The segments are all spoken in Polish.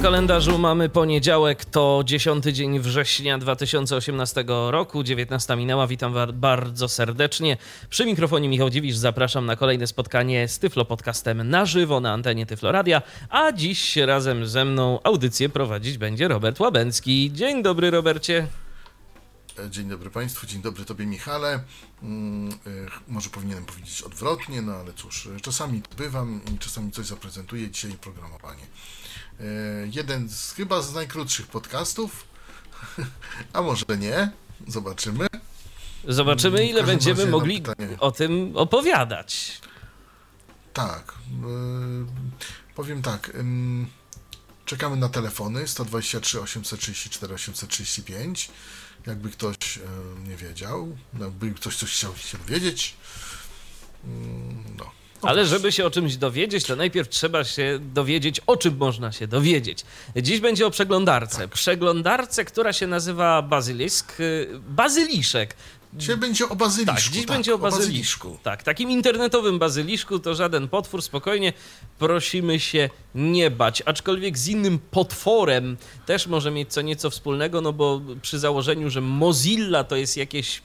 W kalendarzu mamy poniedziałek, to 10 dzień września 2018 roku, 19 minęła. Witam bardzo serdecznie. Przy mikrofonie Michał Dziwisz zapraszam na kolejne spotkanie z Tyflo Podcastem na żywo na antenie Tyflo Radia, a dziś razem ze mną audycję prowadzić będzie Robert Łabęcki. Dzień dobry Robercie. Dzień dobry Państwu, dzień dobry Tobie Michale. Mm, e, Może powinienem powiedzieć odwrotnie, no ale cóż, czasami bywam i czasami coś zaprezentuję, dzisiaj programowanie. E, Jeden z chyba z najkrótszych podcastów, a może nie, zobaczymy. Zobaczymy, ile będziemy mogli o tym opowiadać. Tak, e, powiem tak, czekamy na telefony 123 834 835, jakby ktoś e, nie wiedział, jakby ktoś coś chciał się dowiedzieć. Mm, No. Ale żeby się o czymś dowiedzieć, to najpierw trzeba się dowiedzieć, o czym można się dowiedzieć. Dziś będzie o przeglądarce. Tak. Przeglądarce, która się nazywa Bazylisk. y, Bazyliszek. Dzisiaj będzie o bazyliszku. Tak, dziś będzie o bazyliszku. Tak, takim internetowym bazyliszku to żaden potwór, spokojnie prosimy się nie bać. Aczkolwiek z innym potworem też może mieć co nieco wspólnego, no bo przy założeniu, że Mozilla to jest jakieś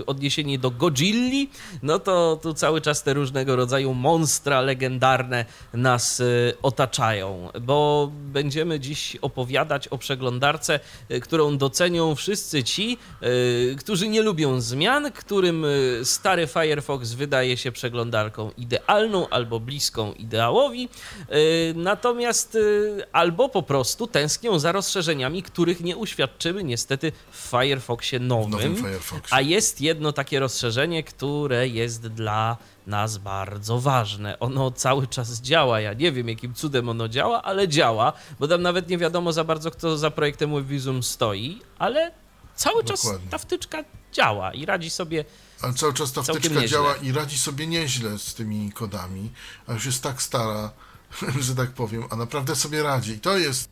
y, odniesienie do Godzilli, no to tu cały czas te różnego rodzaju monstra legendarne nas y, otaczają, bo będziemy dziś opowiadać o przeglądarce, y, którą docenią wszyscy ci, y, którzy nie lubią zmian, którym y, stary Firefox wydaje się przeglądarką idealną albo bliską ideałowi, y, natomiast y, albo po prostu tęsknią za rozszerzeniami, których nie uświadczymy niestety w Firefoxie nowym. nowym Firefoxie. A jest jedno takie rozszerzenie, które jest dla nas bardzo ważne. Ono cały czas działa. Ja nie wiem, jakim cudem ono działa, ale działa, bo tam nawet nie wiadomo za bardzo, kto za projektem WebVisum stoi, ale cały czas Dokładnie. ta wtyczka działa i radzi sobie. Ale cały czas ta wtyczka działa i radzi sobie nieźle z tymi kodami, a już jest tak stara, że tak powiem, a naprawdę sobie radzi. I to jest,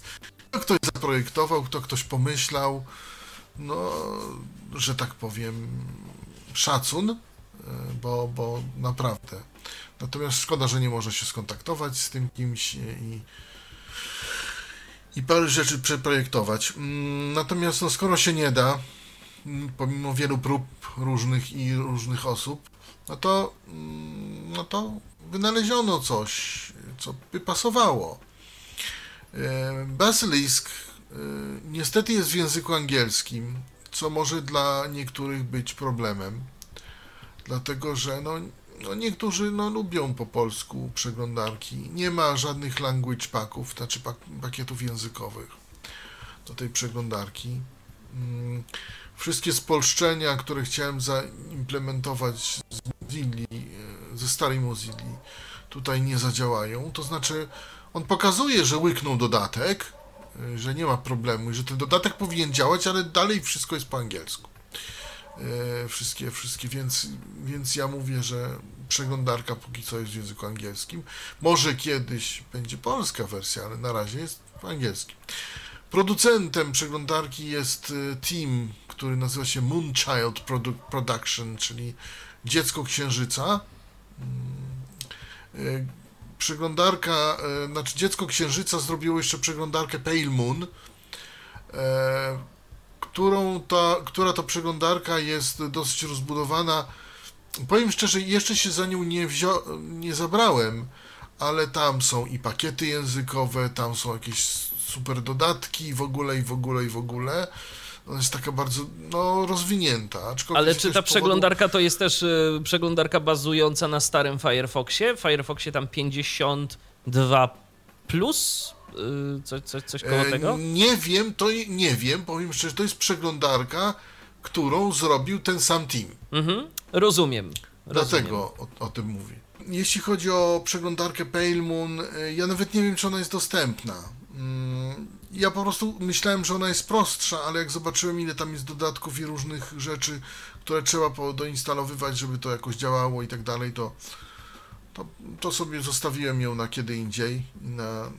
to ktoś zaprojektował, kto ktoś pomyślał, no, że tak powiem, szacun, e, bo, bo naprawdę. Natomiast szkoda, że nie może się skontaktować z tym kimś i, i parę rzeczy przeprojektować. Mm, Natomiast no, skoro się nie da, mm, pomimo wielu prób różnych i różnych osób, no to, mm, no to wynaleziono coś, co by pasowało. E, Basilisk e, niestety jest w języku angielskim, co może dla niektórych być problemem, dlatego że no, no niektórzy no, lubią po polsku przeglądarki. Nie ma żadnych language packów, znaczy pak, pakietów językowych do tej przeglądarki. Mm, Wszystkie spolszczenia, które chciałem zaimplementować z Mozilli, e, ze starej Mozilli, tutaj nie zadziałają. To znaczy, on pokazuje, że łyknął dodatek, e, że nie ma problemu że ten dodatek powinien działać, ale dalej wszystko jest po angielsku. E, Wszystkie, wszystkie, więc, więc ja mówię, że przeglądarka póki co jest w języku angielskim. Może kiedyś będzie polska wersja, ale na razie jest po angielskim. Producentem przeglądarki jest e, team, który nazywa się Moonchild Produ- Production, czyli Dziecko Księżyca. Mm, e, Przeglądarka, znaczy Dziecko Księżyca zrobiło jeszcze przeglądarkę Pale Moon, którą ta, która to przeglądarka jest dosyć rozbudowana. Powiem szczerze, jeszcze się za nią nie, wzio- nie zabrałem, ale tam są i pakiety językowe, tam są jakieś super dodatki w ogóle, i w ogóle, i w ogóle. Ona jest taka bardzo no, rozwinięta. Ale czy ta powodu- przeglądarka to jest też y, przeglądarka bazująca na starym Firefoxie? W Firefoxie tam 52 plus? Y, Coś, coś, coś koło E, tego? Nie wiem, to nie wiem, powiem szczerze, to jest przeglądarka, którą zrobił ten sam team. Mhm, rozumiem. rozumiem. Dlatego o, o tym mówię. Jeśli chodzi o przeglądarkę Pale Moon, e, ja nawet nie wiem, czy ona jest dostępna. Mm, Ja po prostu myślałem, że ona jest prostsza, ale jak zobaczyłem, ile tam jest dodatków i różnych rzeczy, które trzeba doinstalowywać, żeby to jakoś działało i tak dalej, to, to, to sobie zostawiłem ją na kiedy indziej, na,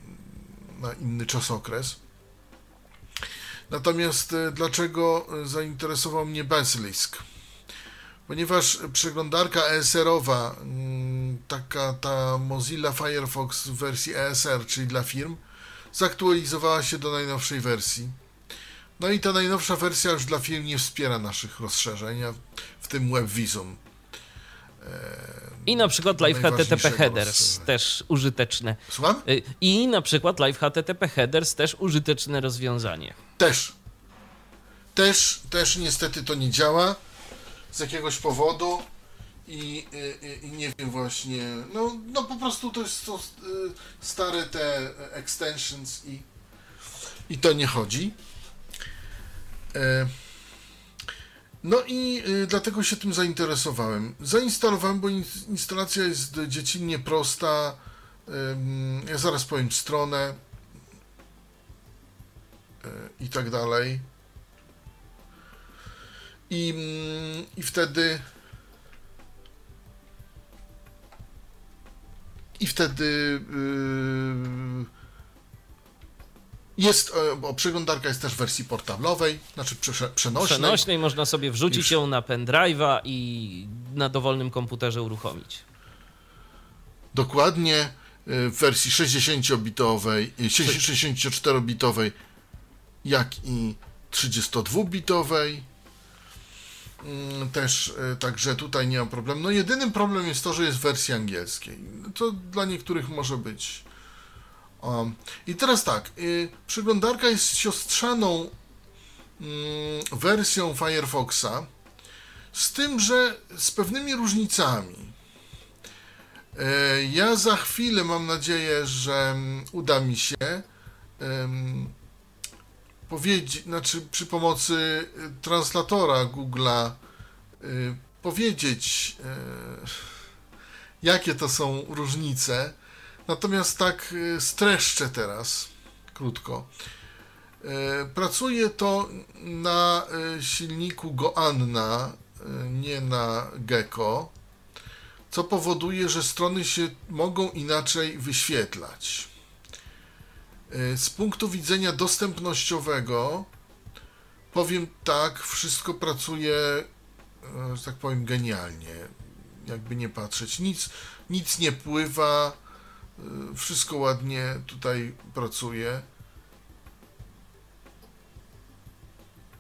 na inny czasokres. Natomiast e, dlaczego zainteresował mnie Basilisk? Ponieważ przeglądarka ESR-owa, mm, taka ta Mozilla Firefox w wersji ESR, czyli dla firm, zaktualizowała się do najnowszej wersji. No i ta najnowsza wersja już dla firm nie wspiera naszych rozszerzeń, w tym WebVisum. I na przykład Live HTTP Headers też użyteczne. Słucham? Y, I na przykład Live HTTP Headers też użyteczne rozwiązanie. Też. Też, też niestety to nie działa z jakiegoś powodu i, i, y, y, i nie wiem właśnie, no, no po prostu to jest to stare te extensions i, i to nie chodzi. E no i y, dlatego się tym zainteresowałem. Zainstalowałem, bo instalacja jest dziecinnie prosta. Ja zaraz powiem stronę y, i tak dalej. I, mm, i wtedy. I wtedy. Yy, jest, e, bo przeglądarka jest też w wersji portablowej, znaczy przenośnej. Przenośnej można sobie wrzucić Już. ją na pendrive'a i na dowolnym komputerze uruchomić. Dokładnie e, w wersji 60-bitowej, 64-bitowej, jak i 32-bitowej. Mm, też, e, także tutaj nie ma problemu. No jedynym problem jest to, że jest w wersji angielskiej. To dla niektórych może być o. I teraz tak, y, przeglądarka jest siostrzaną y, wersją Firefoxa, z tym, że z pewnymi różnicami. Y, ja za chwilę mam nadzieję, że uda mi się powiedzieć, znaczy przy pomocy translatora Google'a powiedzieć, jakie to są różnice Natomiast tak y, streszczę teraz, krótko. Y, pracuje to na y, silniku Goanna, nie na Gecko, co powoduje, że strony się mogą inaczej wyświetlać. Z punktu widzenia dostępnościowego, powiem tak, wszystko pracuje, że tak powiem, genialnie. Jakby nie patrzeć, nic, nic nie pływa wszystko ładnie tutaj pracuje.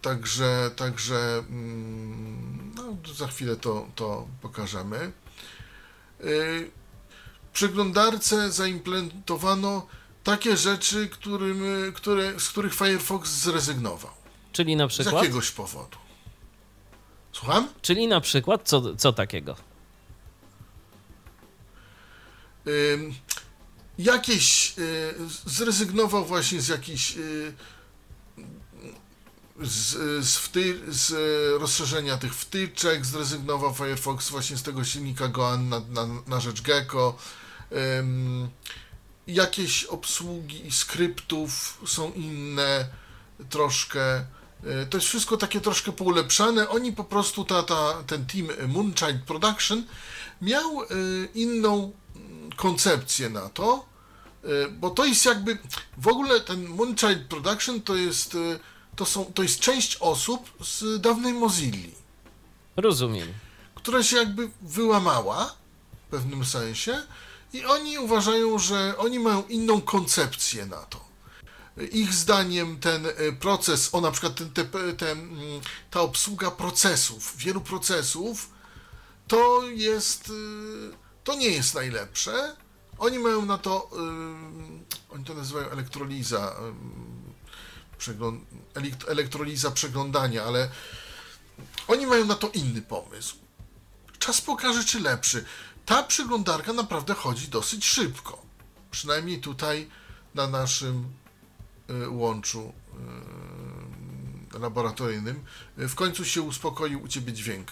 Także, także mm, no, za chwilę to, to pokażemy. Y, w przeglądarce zaimplementowano takie rzeczy, którym, które, z których Firefox zrezygnował. Czyli na przykład? Z jakiegoś powodu. Słucham? Czyli na przykład co, co takiego? Jakieś y, zrezygnował właśnie z jakichś y, z, z, z rozszerzenia tych wtyczek, zrezygnował Firefox właśnie z tego silnika Goan na, na, na rzecz Gecko. Jakieś obsługi skryptów są inne troszkę. Y, to jest wszystko takie troszkę poulepszane. Oni po prostu, ta, ta, ten team Moonchild Production miał inną koncepcję na to, e, bo to jest jakby, w ogóle ten Moonchild Production to jest, e, to są, to jest część osób z dawnej Mozilli. Rozumiem. Która się jakby wyłamała w pewnym sensie i oni uważają, że oni mają inną koncepcję na to. Ich zdaniem ten e, proces, o na przykład ten, te, te, mm, ta obsługa procesów, wielu procesów, to jest to nie jest najlepsze. Oni mają na to, yy, oni to nazywają elektroliza, yy, elektroliza przeglądania, ale oni mają na to inny pomysł. Czas pokaże, czy lepszy. Ta przeglądarka naprawdę chodzi dosyć szybko. Przynajmniej tutaj na naszym yy, łączu yy, laboratoryjnym. W końcu się uspokoił u ciebie dźwięk.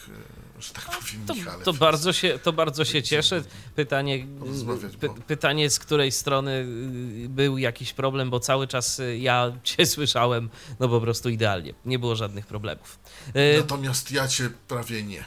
Że tak powiem, To, Michale. to, bardzo się, to bardzo się cieszę. Pytanie, py, bo- pytanie, z której strony y, był jakiś problem, bo cały czas y, ja cię słyszałem, no po prostu idealnie. Nie było żadnych problemów. Y, Natomiast ja cię prawie nie.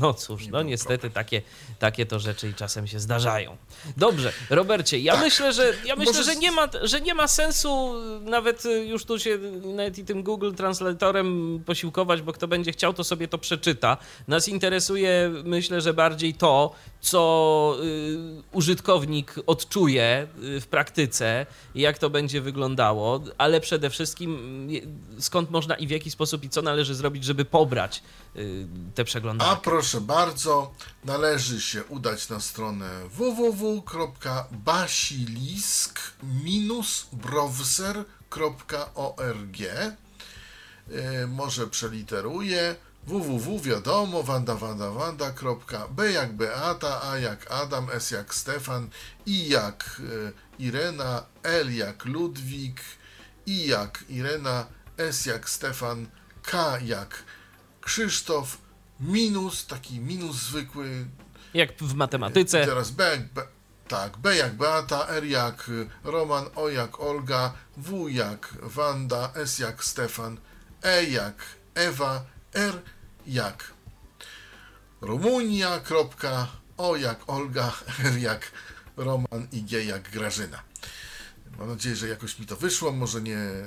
No cóż, Nie no niestety takie, takie to rzeczy i czasem się zdarzają. Dobrze, Robercie, ja myślę, że ja myślę, Może że nie ma, że nie ma sensu nawet y, już tu się nawet i tym Google Translatorem posiłkować, bo kto będzie chciał, to sobie to przeczyta. Nas interesuje, myślę, że bardziej to, co y, użytkownik odczuje y, w praktyce jak to będzie wyglądało, ale przede wszystkim y, skąd można i w jaki sposób i co należy zrobić, żeby pobrać te przeglądarki. A proszę bardzo, należy się udać na stronę www.basilisk-browser.org. Może przeliteruję www, wiadomo, wanda, wanda, wanda, kropka, B jak Beata, A jak Adam, S jak Stefan, I jak e, Irena, L jak Ludwik, I jak Irena, S jak Stefan, K jak Krzysztof, minus, taki minus zwykły, Jak w i matematyce. teraz B jak B, tak, B jak Beata, R jak Roman, O jak Olga, W jak Wanda, S jak Stefan, E jak Ewa, R jak Rumunia, kropka, O jak Olga, R jak Roman i G jak Grażyna. Mam nadzieję, że jakoś mi to wyszło, może nie e,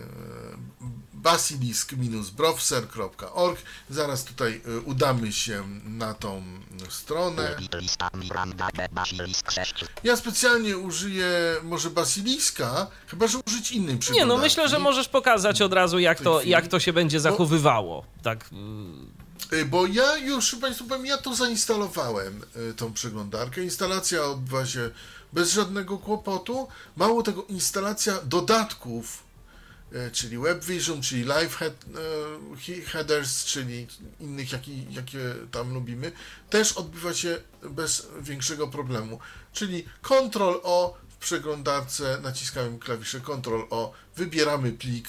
basilisk-browser.org. Zaraz tutaj e, udamy się na tą stronę. Lista Miranda B. Basilisk 6. Ja specjalnie użyję może basiliska, chyba że użyć innej Nie, przeglądarki. no myślę, że możesz pokazać od razu, jak to, jak to się będzie zachowywało. Tak. Y, Bo ja już Państwu powiem, ja to zainstalowałem, y, tą przeglądarkę. Instalacja odbywa się bez żadnego kłopotu. Mało tego, instalacja dodatków, y, czyli WebVision, czyli Live head, he- Headers, czyli innych, jaki, jakie tam lubimy, też odbywa się bez większego problemu. Czyli Ctrl O w przeglądarce, naciskamy klawisze Ctrl O, wybieramy plik,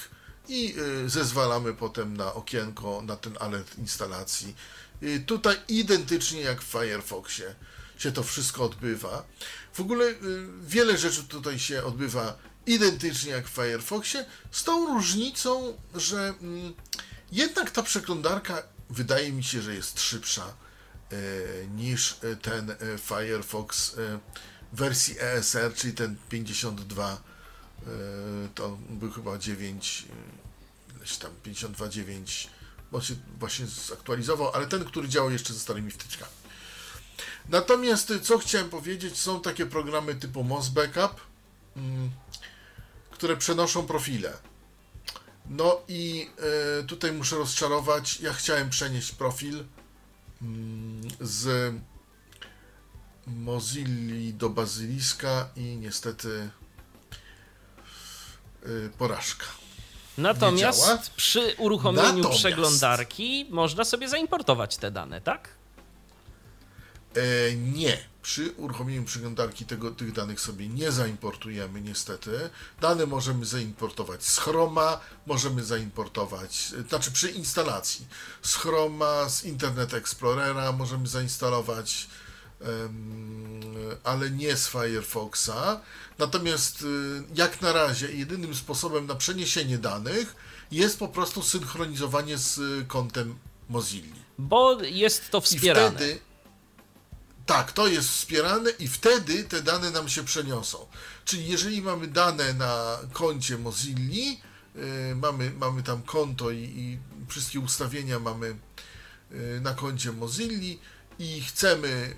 i y, zezwalamy potem na okienko, na ten alert instalacji. Y, Tutaj identycznie jak w Firefoxie się to wszystko odbywa. W ogóle y, wiele rzeczy tutaj się odbywa identycznie jak w Firefoxie, z tą różnicą, że mm, jednak ta przeglądarka wydaje mi się, że jest szybsza niż ten Firefox wersji ESR, czyli ten 52 y, to był chyba 9, ileś tam 52.9, bo się właśnie zaktualizował, ale ten, który działał jeszcze ze starymi wtyczkami. Natomiast y, co chciałem powiedzieć, są takie programy typu Moz Backup, mm, które przenoszą profile. No i y, tutaj muszę rozczarować, ja chciałem przenieść profil mm, z Mozilli do Bazyliska i niestety y, porażka. Natomiast przy uruchomieniu Natomiast- przeglądarki można sobie zaimportować te dane, tak? E, nie. Przy uruchomieniu przeglądarki tego, tych danych sobie nie zaimportujemy niestety. Dane możemy zaimportować z Chroma, możemy zaimportować, e, znaczy przy instalacji z Chroma, z Internet Explorera możemy zainstalować, ale nie z Firefoxa. Natomiast y, jak na razie jedynym sposobem na przeniesienie danych jest po prostu synchronizowanie z y, kontem Mozilla. Bo jest to I wspierane. wtedy. Tak, to jest wspierane i wtedy te dane nam się przeniosą. Czyli jeżeli mamy dane na koncie Mozilli, y, mamy, mamy tam konto i, i wszystkie ustawienia mamy na koncie Mozilli i chcemy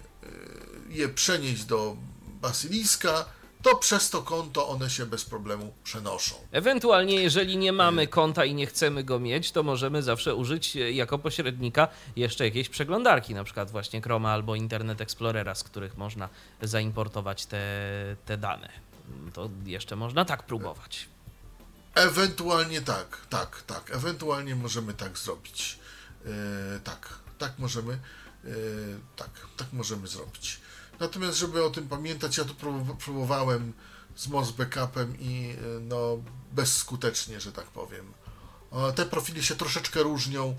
je przenieść do Basiliska, to przez to konto one się bez problemu przenoszą. Ewentualnie, jeżeli nie mamy konta i nie chcemy go mieć, to możemy zawsze użyć e, jako pośrednika jeszcze jakiejś przeglądarki, na przykład właśnie Chroma albo Internet Explorera, z których można zaimportować te, te dane. To jeszcze można tak próbować. Ewentualnie tak, tak, tak. Ewentualnie możemy tak zrobić. E, tak, tak możemy, tak, tak możemy zrobić. Natomiast, żeby o tym pamiętać, ja prób- próbowałem z Moz Backupem i e, no bezskutecznie, że tak powiem. E, Te profile się troszeczkę różnią.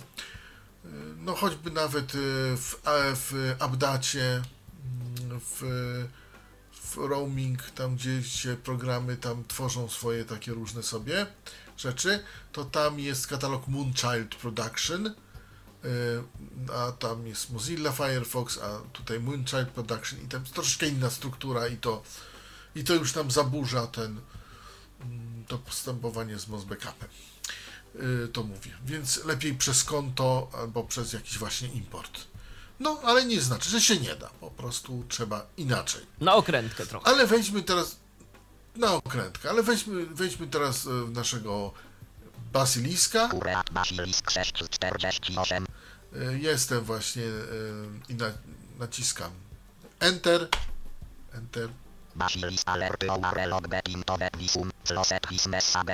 no choćby nawet w, w updacie, mm, w, w roaming, tam gdzie się programy tam tworzą swoje takie różne sobie rzeczy, to tam jest katalog Moonchild Production, a tam jest Mozilla Firefox, a tutaj Moonchild Production i tam jest troszeczkę inna struktura i to, i to już nam zaburza ten, mm, to postępowanie z Moz Backupem. Y, to mówię. Więc lepiej przez konto albo przez jakiś właśnie import. No, ale nie znaczy, że się nie da. Po prostu trzeba inaczej. Na okrętkę trochę. Ale weźmy teraz na okrętkę, ale weźmy, weźmy teraz y, naszego Basiliska. Kureat Basilisk 648. Y, Jestem właśnie y, i na, naciskam Enter. Enter. Basilisk alerty. Closet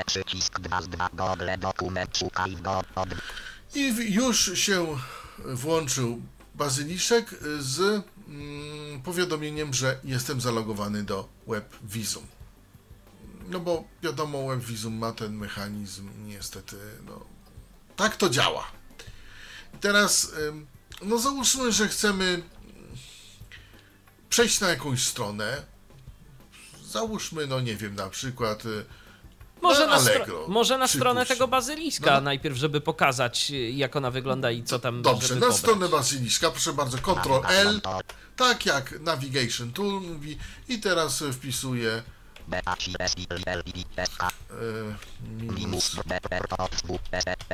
przycisk 2 z 2 google dokument szukaj go od I już się włączył bazyliszek z mm, powiadomieniem, że jestem zalogowany do WebVisum. No bo wiadomo, WebVisum ma ten mechanizm, niestety, no tak to działa. I teraz, no załóżmy, że chcemy przejść na jakąś stronę. Załóżmy, no nie wiem, na przykład y, Może na, Allegro, może na stronę tego bazyliska No. najpierw, żeby pokazać, y, jak ona wygląda i co tam Dobrze, na pobrać. stronę bazyliszka, proszę bardzo, Ctrl L, tak jak Navigation Tool mówi i teraz e, wpisuję e, minus, minus beper od 2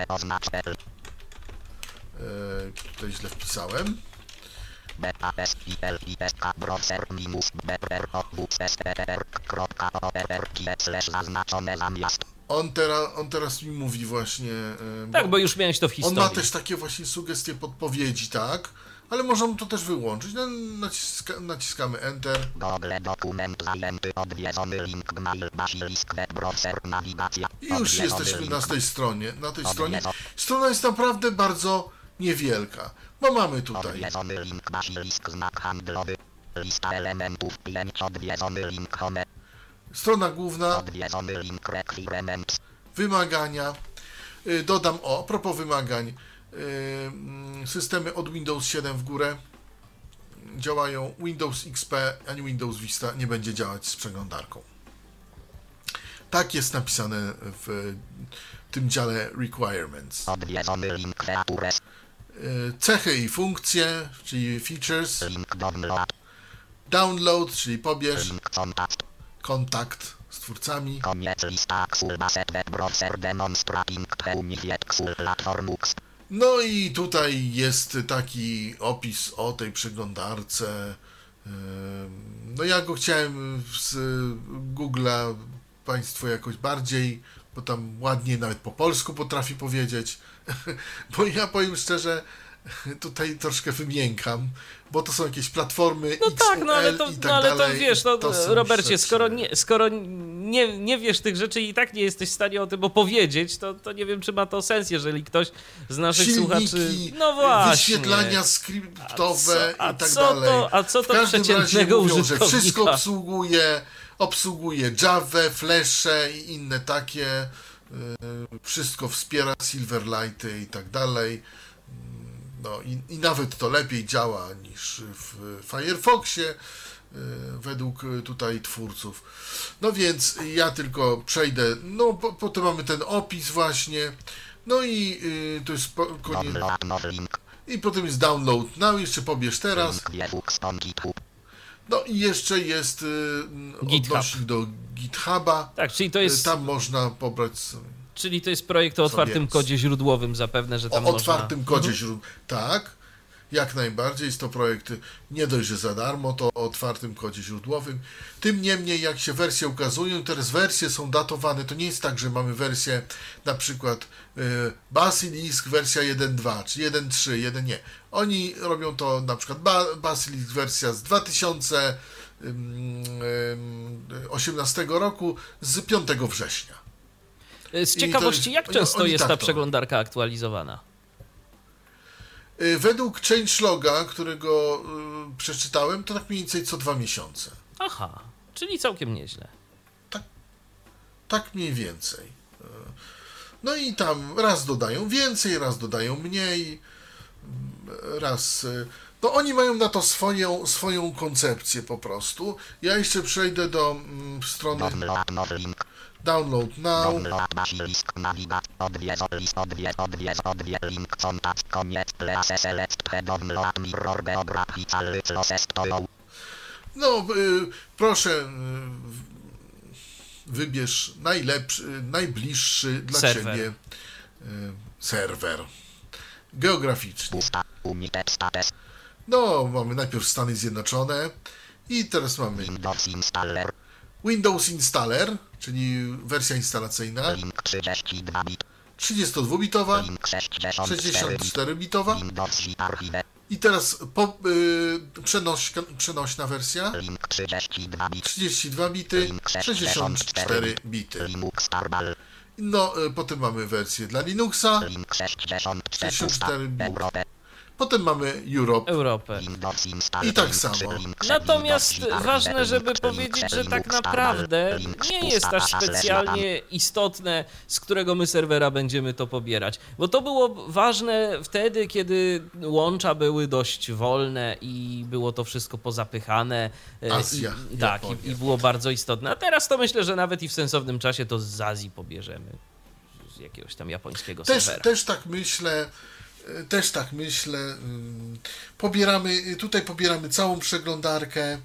oznacz L. E, tutaj źle wpisałem, browser minus beper od 2 SPR kropka OPR slash zaznaczone zamiast on, teraz on teraz mi mówi właśnie, e, Tak, bo już miałeś to w on historii. ma też takie właśnie sugestie podpowiedzi, tak, ale możemy to też wyłączyć, no, naciska, naciskamy Enter, Google dokument zajęty odwiedzony link gmail basilisk web browser nawigacja I już jesteśmy na tej stronie. Na tej stronie. Strona jest naprawdę bardzo niewielka. Bo mamy tutaj Odwiedzony link basilisk znak handlowy lista elementów 5 odwiedzony link home strona główna, odwiedzony link requirements wymagania. Y, Dodam o, a propos wymagań. Y, mm, Systemy od Windows 7 w górę działają. Windows XP ani Windows Vista nie będzie działać z przeglądarką. Tak jest napisane w tym dziale Requirements. odwiedzony link creatures Y, Cechy i funkcje, czyli features. link download Download, czyli pobierz. link kontakt z twórcami. koniec lista web browser demonstrating Peunifiet Xul platformux No i tutaj jest taki opis o tej przeglądarce. No ja go chciałem z Google'a Państwu jakoś bardziej, bo tam ładnie nawet po polsku potrafi powiedzieć. Bo ja powiem szczerze, tutaj troszkę wymiękam, bo to są jakieś platformy No XUL tak, no ale to, i tak no, ale to dalej. wiesz, no, To Robercie, rzeczy- skoro, nie, skoro nie, nie wiesz tych rzeczy i tak nie jesteś w stanie o tym opowiedzieć, to, to nie wiem, czy ma to sens, jeżeli ktoś z naszych silniki, słuchaczy. No właśnie. wyświetlania skryptowe A co- a i tak co dalej. to- a co to w każdym razie przeciętnego mówią, że wszystko obsługuje, obsługuje Java, Flasze i inne takie. y, Wszystko wspiera Silverlighty i tak dalej. No i, i nawet to lepiej działa niż w Firefoxie y, według y, tutaj twórców. No więc ja tylko przejdę, no po, potem mamy ten opis właśnie, no i y, to jest po, koniec, i potem jest download. Now, jeszcze pobierz teraz, GitHub. No i jeszcze jest y, GitHub. odnośnik do GitHuba, Tak, czyli to Y, jest, tam można pobrać sobie czyli to jest projekt o otwartym kodzie źródłowym zapewne, że tam o można... otwartym kodzie źródł. Tak, jak najbardziej. Jest to projekt nie dość, że za darmo, to o otwartym kodzie źródłowym. Tym niemniej, jak się wersje ukazują, teraz wersje są datowane. To nie jest tak, że mamy wersję na przykład y, Basilisk wersja 1.2 czy 1.3, 1 nie. Oni robią to na przykład ba, Basilisk wersja z 2018 roku z 5 września. Z I to ciekawości, jest- jak oni- często oni jest tak ta przeglądarka aktualizowana? Y, Według changeloga, którego y, przeczytałem, to tak mniej więcej co dwa miesiące. Aha, czyli całkiem nieźle. Tak mniej więcej. Y, No i tam raz dodają więcej, raz dodają mniej. raz. y, No oni mają na to swoją, swoją koncepcję po prostu. Ja jeszcze przejdę do mm, strony Download nowy link. Download Now. Download basilisk nawigat. Odwiedz list odwiedz odwiedz odwiedz link kontakt koniec place select pre download mirror geography cały process to ją. No, y, proszę, y, wybierz najlepszy, najbliższy dla Serwer. ciebie y, serwer geograficzny. No, mamy najpierw Stany Zjednoczone i teraz mamy Windows installer. Windows Installer, czyli wersja instalacyjna, Link 32 bit. 32-bitowa, Link 64 bit. 64-bitowa Windows Z archive. i teraz po, y, przenośka, przenośna wersja, Link 32 bit. 32 bity, 64 bity. No, y, potem mamy wersję dla Linuxa, Link 64 64 bit. Potem mamy Europe. Europę. I tak samo. Natomiast ważne, żeby powiedzieć, że tak naprawdę nie jest aż specjalnie istotne, z którego my serwera będziemy to pobierać. Bo to było ważne wtedy, kiedy łącza były dość wolne i było to wszystko pozapychane. e, Azja, I, tak, i, było bardzo istotne. A teraz to myślę, że nawet i w sensownym czasie to z Azji pobierzemy. Z jakiegoś tam japońskiego Też, serwera. też tak myślę, też tak myślę. ym, Pobieramy, y, tutaj pobieramy całą przeglądarkę.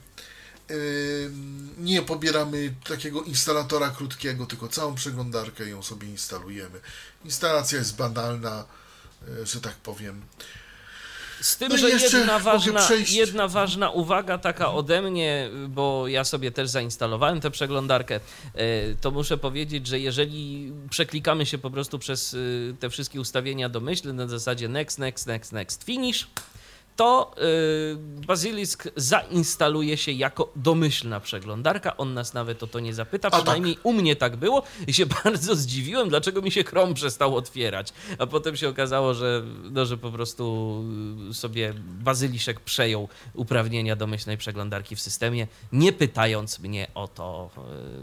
ym, Nie pobieramy takiego instalatora krótkiego, tylko całą przeglądarkę ją sobie instalujemy. Instalacja jest banalna, y, że tak powiem. Z tym, No że jedna ważna, jedna ważna uwaga taka ode mnie, bo ja sobie też zainstalowałem tę przeglądarkę, e, to muszę powiedzieć, że jeżeli przeklikamy się po prostu przez e, te wszystkie ustawienia domyślne na zasadzie next, next, next, next, finish, to y, Basilisk zainstaluje się jako domyślna przeglądarka. On nas nawet o to nie zapyta, tak. przynajmniej u mnie tak było i się bardzo zdziwiłem, dlaczego mi się Chrome przestał otwierać. A potem się okazało, że, no, że po prostu y, sobie Bazyliszek przejął uprawnienia domyślnej przeglądarki w systemie, nie pytając mnie o to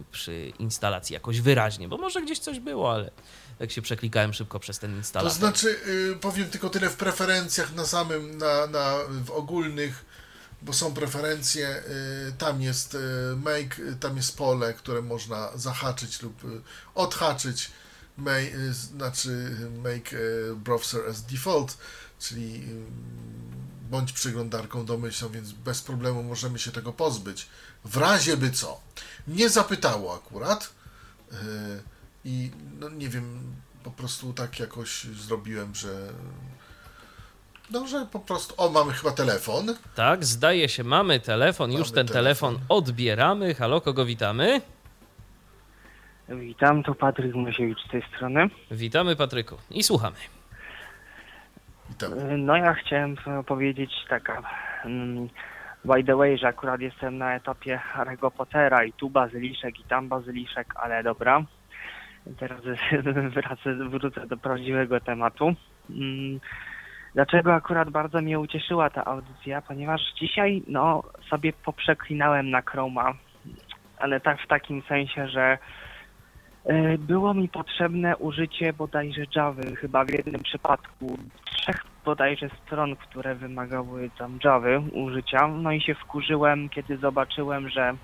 y, przy instalacji jakoś wyraźnie, bo może gdzieś coś było, ale tak się przeklikałem szybko przez ten To instalator. znaczy, y, powiem tylko tyle w preferencjach na samym, na, na, w ogólnych, bo są preferencje, y, tam jest y, make, tam jest pole, które można zahaczyć lub odhaczyć, make, y, znaczy make browser as default, czyli bądź przeglądarką domyślną, więc bez problemu możemy się tego pozbyć. W razie by co. Nie zapytało akurat. Nie wiem, po prostu tak jakoś zrobiłem, że. No, że po prostu. O, mamy chyba telefon. Tak, zdaje się, mamy telefon, już Mamy ten telefon. telefon. odbieramy. Halo, kogo witamy? Witam, to Patryk Musiewicz z tej strony. Witamy, Patryku. I słuchamy. Witam. No ja chciałem powiedzieć taka, mm, by the way, że akurat jestem na etapie Harry'ego Pottera i tu bazyliszek i tam bazyliszek, ale dobra. Teraz wracę, wrócę do prawdziwego tematu. Mm, Dlaczego akurat bardzo mnie ucieszyła ta audycja? Ponieważ dzisiaj no sobie poprzeklinałem na Chroma, ale tak w takim sensie, że E, Było mi potrzebne użycie bodajże Java, chyba w jednym przypadku trzech bodajże stron, które wymagały tam Java użycia. No i się wkurzyłem, kiedy zobaczyłem, że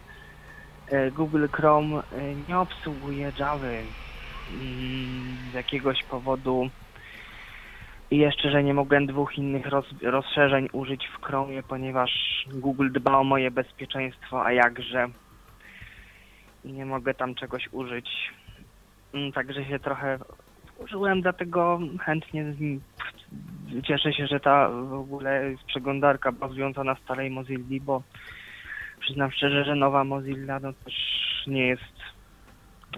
e, Google Chrome e, nie obsługuje Java Z jakiegoś powodu. I jeszcze, że nie mogłem dwóch innych roz, rozszerzeń użyć w Chromie, ponieważ Google dba o moje bezpieczeństwo, a jakże nie mogę tam czegoś użyć. Mm, Także się trochę użyłem, dlatego chętnie cieszę się, że ta w ogóle jest przeglądarka bazująca na starej Mozilli, bo przyznam szczerze, że nowa Mozilla no też nie jest,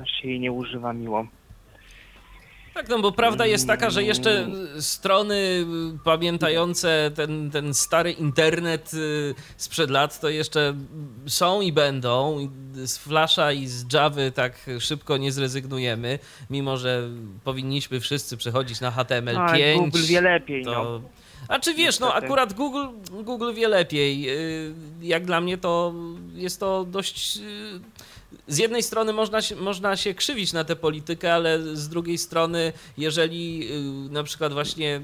aż się jej nie używa miło. Tak, no bo prawda jest taka, że jeszcze strony pamiętające ten, ten stary internet y, sprzed lat to jeszcze są i będą. Z Flasha i z Javy tak szybko nie zrezygnujemy, mimo że powinniśmy wszyscy przechodzić na No, ale HTML5. Google wie lepiej, no. to... A czy wiesz, no akurat Google, Google wie lepiej. Y, Jak dla mnie to jest to dość y, z jednej strony można się, można się krzywić na tę politykę, ale z drugiej strony, jeżeli y, na przykład właśnie y,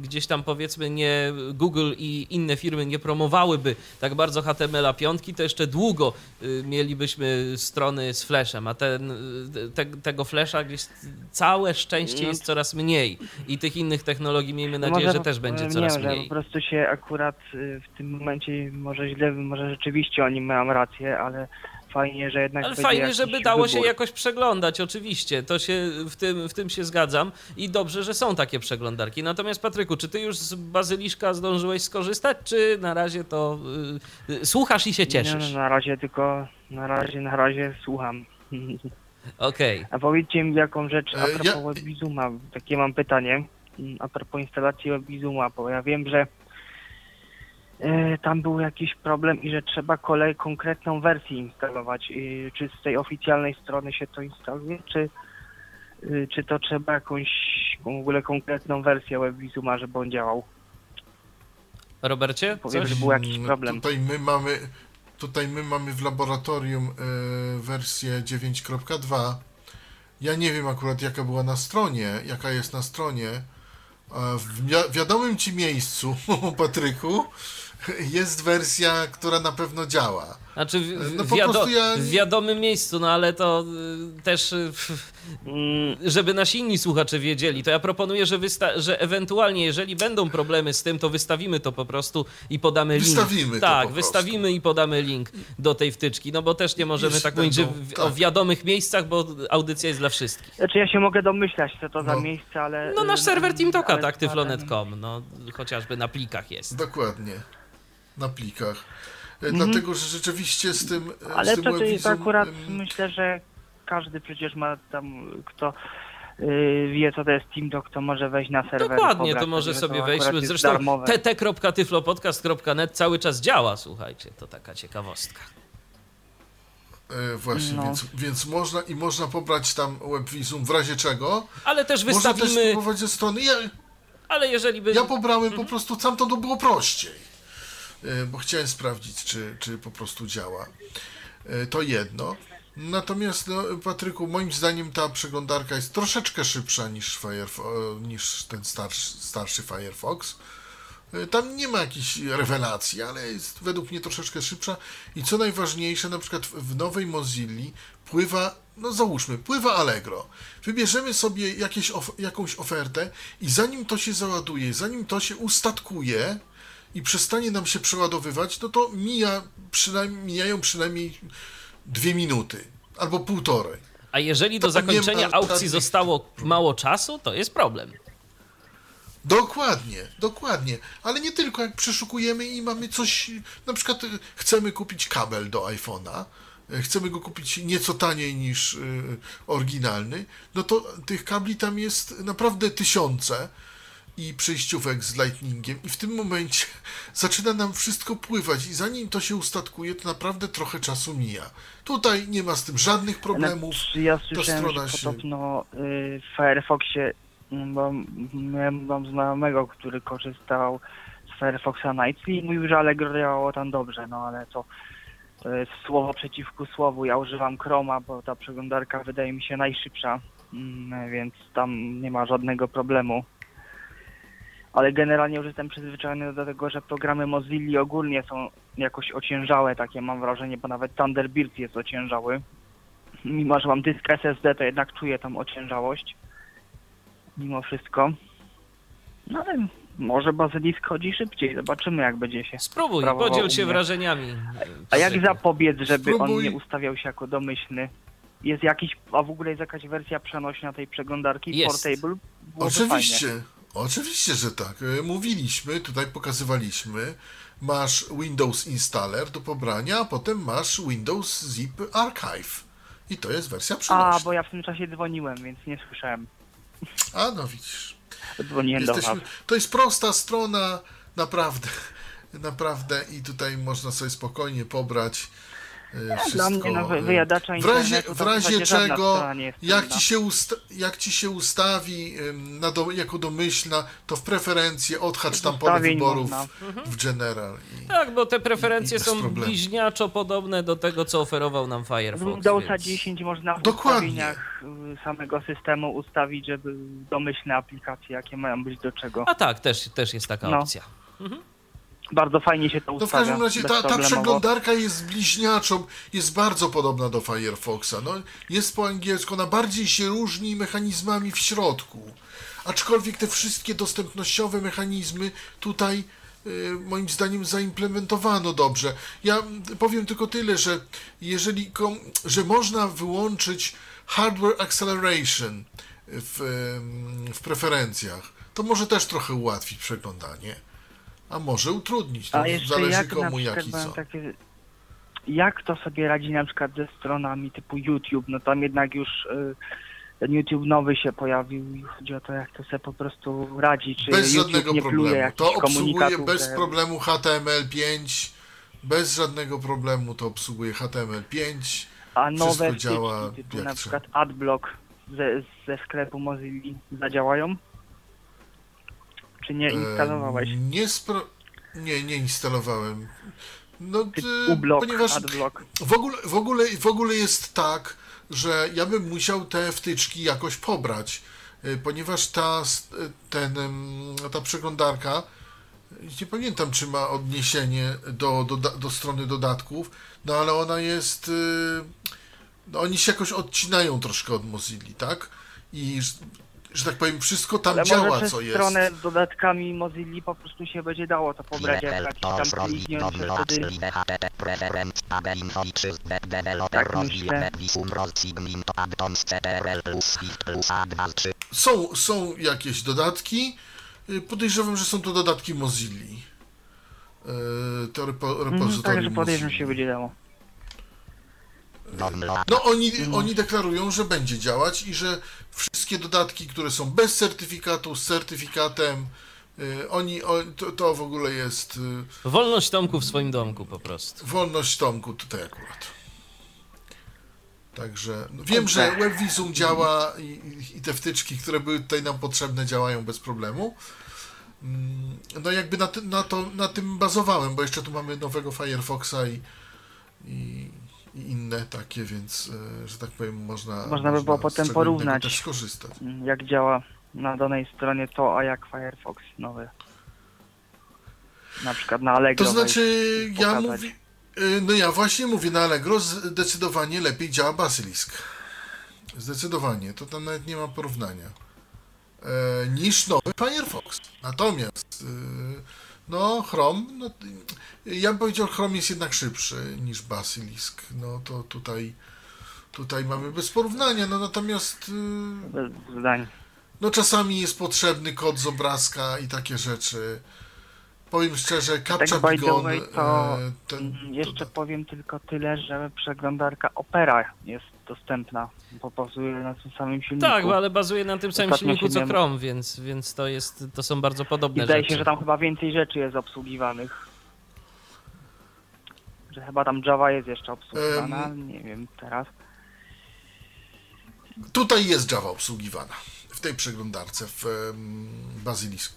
gdzieś tam powiedzmy nie Google i inne firmy nie promowałyby tak bardzo HTML-a piątki, to jeszcze długo y, mielibyśmy strony z flashem, a ten, te, tego flasha gdzieś całe szczęście No. jest coraz mniej i tych innych technologii miejmy nadzieję, Może że też będzie nie coraz że mniej. Po prostu się akurat w tym momencie może źle, może rzeczywiście oni mają rację, ale fajnie, że jednak Ale fajnie, żeby dało się wybór. jakoś przeglądać, oczywiście. To się w tym, w tym się zgadzam i dobrze, że są takie przeglądarki. Natomiast Patryku, czy ty już z Bazyliszka zdążyłeś skorzystać, czy na razie to y, y, słuchasz i się Nie, cieszysz? no, na razie tylko, na razie, na razie słucham. Okej. A powiedzcie mi jaką rzecz a E, propos ja- WebVisuma, takie mam pytanie mm, a propos instalacji WebVisuma, bo ja wiem, że e, tam był jakiś problem i że trzeba kolej konkretną wersję instalować. Czy z tej oficjalnej strony się to instaluje, czy, y, czy to trzeba jakąś w ogóle konkretną wersję WebVisuma, żeby on działał? Robercie, Powiem, coś? że był jakiś problem. Tutaj my mamy, tutaj my mamy w laboratorium e, wersję 9.2. Ja nie wiem akurat jaka była na stronie, jaka jest na stronie. W wi- wiadomym ci miejscu, Patryku, jest wersja, która na pewno działa. Znaczy w, w, No po wiado- prostu ja- w wiadomym miejscu, no ale to y, też, y, Mm, żeby nasi inni słuchacze wiedzieli, to ja proponuję, że, wysta- że ewentualnie, jeżeli będą problemy z tym, to wystawimy to po prostu i podamy link. Wystawimy to Tak, po wystawimy i podamy link do tej wtyczki, no bo też nie możemy Jeśli tak mówić, że będą- w, tak. o wiadomych miejscach, bo audycja jest dla wszystkich. Znaczy ja się mogę domyślać, co to za No. miejsce, ale... No nasz y, serwer TeamTalka, ale- tak, tyflonet.com, no chociażby na plikach jest. Dokładnie. Na plikach. E, Dlatego, że rzeczywiście z tym. e, Mhm. Ale z tym to, to jest akurat, em, myślę, że każdy przecież ma tam, kto y, wie, co to jest TeamTalk, to może wejść na serwer. Dokładnie, pobrać to może że sobie jest Zresztą tt.tyflopodcast.net cały czas działa, słuchajcie, to taka ciekawostka. E, właśnie, No. więc, więc można i można pobrać tam webvisum w razie czego. Ale też Można też wystawimy, spróbować ze strony. Ja, ale jeżeli by... ja pobrałem Mhm. po prostu tam to było prościej. E, Bo chciałem sprawdzić, czy, czy po prostu działa. E, To jedno. Natomiast, no, Patryku, moim zdaniem ta przeglądarka jest troszeczkę szybsza niż, Firefo- niż ten starszy, starszy Firefox. E, Tam nie ma jakichś rewelacji, ale jest według mnie troszeczkę szybsza. I co najważniejsze, na przykład w nowej Mozilli pływa, no załóżmy, pływa Allegro. Wybierzemy sobie jakieś of- jakąś ofertę i zanim to się załaduje, zanim to się ustatkuje i przestanie nam się przeładowywać, no to mija przynajmniej, mijają przynajmniej dwie minuty albo półtorej. A jeżeli do To nie ma zakończenia aukcji zostało mało czasu, to jest problem. Dokładnie, dokładnie. Ale nie tylko, jak przeszukujemy i mamy coś, na przykład y, chcemy kupić kabel do iPhone'a, y, chcemy go kupić nieco taniej niż y, oryginalny, no to tych kabli tam jest naprawdę tysiące i przejściówek z Lightningiem i w tym momencie zaczyna nam wszystko pływać i zanim to się ustatkuje, to naprawdę trochę czasu mija. Tutaj nie ma z tym żadnych problemów. Znaczy, ja słyszałem, strona że się- podobno y, w Firefoxie, bo miałem mam znajomego, który korzystał z Firefoxa Nightly i mówił, że Allegro działało tam dobrze, no ale to, to jest słowo przeciwko słowu. Ja używam Chroma, bo ta przeglądarka wydaje mi się najszybsza, mm, więc tam nie ma żadnego problemu. Ale generalnie już jestem przyzwyczajony do tego, że programy Mozilla ogólnie są jakoś ociężałe, takie mam wrażenie, bo nawet Thunderbird jest ociężały mimo że mam dysk SSD, to jednak czuję tam ociężałość. Mimo wszystko. No ale może bazylisk chodzi szybciej. Zobaczymy jak będzie się. Spróbuj, podziel się wrażeniami. A jak zapobiec, żeby on Spróbuj. nie ustawiał się jako domyślny? Jest jakiś, a w ogóle jest jakaś wersja przenośna tej przeglądarki Jest. Portable? Byłoby Fajnie. Oczywiście, że tak. E, Mówiliśmy, tutaj pokazywaliśmy, masz Windows Installer do pobrania, a potem masz Windows Zip Archive. I to jest wersja A, przenośna. bo ja w tym czasie dzwoniłem, więc nie słyszałem. A no widzisz. Dzwoniłem do Jesteśmy, was. to jest prosta strona, naprawdę, naprawdę i tutaj można sobie spokojnie pobrać wszystko. Dla mnie no, y, wyjadacza w razie, w razie czego, jak ci, się usta- jak ci się ustawi na do, jako domyślna, to w preferencje odhacz tam pole wyborów można. w general. I, Tak, bo te preferencje I bez są problemu. bliźniaczo podobne do tego, co oferował nam Firefox. Windowsa więc... 10 można w Dokładnie. ustawieniach y, samego systemu ustawić, żeby domyślne aplikacje, jakie mają być do czego. A tak, też, też jest taka No. opcja. Bardzo fajnie się to to w ustawia. każdym razie ta, ta przeglądarka jest bliźniaczą, jest bardzo podobna do Firefoxa. No, jest po angielsku, ona bardziej się różni mechanizmami w środku. Aczkolwiek te wszystkie dostępnościowe mechanizmy tutaj y, moim zdaniem zaimplementowano dobrze. Ja powiem tylko tyle, że jeżeli kom, że można wyłączyć hardware acceleration w, ym, w preferencjach, to może też trochę ułatwić przeglądanie. A może utrudnić. To A jeszcze zależy jak komu, jak i co. takie... Jak to sobie radzi na przykład ze stronami typu YouTube? No tam jednak już y, ten YouTube nowy się pojawił i chodzi o to, jak to sobie po prostu radzi, czy Bez YouTube żadnego nie problemu. To obsługuje bez problemu HTML5. Bez żadnego problemu to obsługuje HTML5. A nowe wszystko działa typu na przykład AdBlock ze, ze sklepu Mozilla zadziałają? Czy nie instalowałeś? E, Nie, spro... nie, nie instalowałem. No, e, uBlock, ponieważ AdBlock. w ogóle, w, ogóle, w ogóle jest tak, że ja bym musiał te wtyczki jakoś pobrać, e, ponieważ ta, e, ten, ta przeglądarka, nie pamiętam czy ma odniesienie do, do, do strony dodatków, no ale ona jest, e, no oni się jakoś odcinają troszkę od Mozilli, tak? I, że- tak powiem, wszystko tam Ale działa, może przez co jest. stronę z dodatkami Mozilla po prostu się będzie dało to pobrać, jak jakiś tam klikniąć, że wtedy Tak myślę. Są, są jakieś dodatki. Y, Podejrzewam, że są to dodatki Mozilli. Y, To repo, Mhm, repozytorium Także podejrzewam Mozilli. się będzie dało. No oni, oni deklarują, że będzie działać i że wszystkie dodatki, które są bez certyfikatu, z certyfikatem, y, oni, to, to w ogóle jest y, Wolność Tomku w swoim domku po prostu. wolność Tomku tutaj akurat. Także no, wiem, że WebVisum działa i, i- i te wtyczki, które były tutaj nam potrzebne, działają bez problemu. Mm, No jakby na, ty, na, to, na tym bazowałem, bo jeszcze tu mamy nowego Firefoxa i, i, i inne takie, więc e, że tak powiem można Można by było potem porównać. też skorzystać. Mm, Jak działa na danej stronie to, a jak Firefox nowy. Na przykład na Allegro. To znaczy, ja mówię, y, no ja właśnie mówię, na Allegro zdecydowanie lepiej działa Basilisk. Zdecydowanie, to tam nawet nie ma porównania. E, niż nowy Firefox. Natomiast, y, no Chrome, no, ja bym powiedział, Chrome jest jednak szybszy niż Basilisk. No to tutaj, tutaj mamy bez porównania, no natomiast, y, Bez zdań. no czasami jest potrzebny kod z obrazka i takie rzeczy. Powiem szczerze, Captcha the Bigon, way, to, e, ten, Mm, Jeszcze to, powiem tylko tyle, że przeglądarka Opera jest dostępna, bo bazuje na tym samym silniku. Tak, ale bazuje na tym samym Ostatnio silniku co miałem- Chrome, więc, więc to, jest, to są bardzo I podobne zdaje rzeczy. się, że tam chyba więcej rzeczy jest obsługiwanych. Że chyba tam Java jest jeszcze obsługiwana, Em. nie wiem teraz. tutaj jest Java obsługiwana w tej przeglądarce w em, Bazylisku.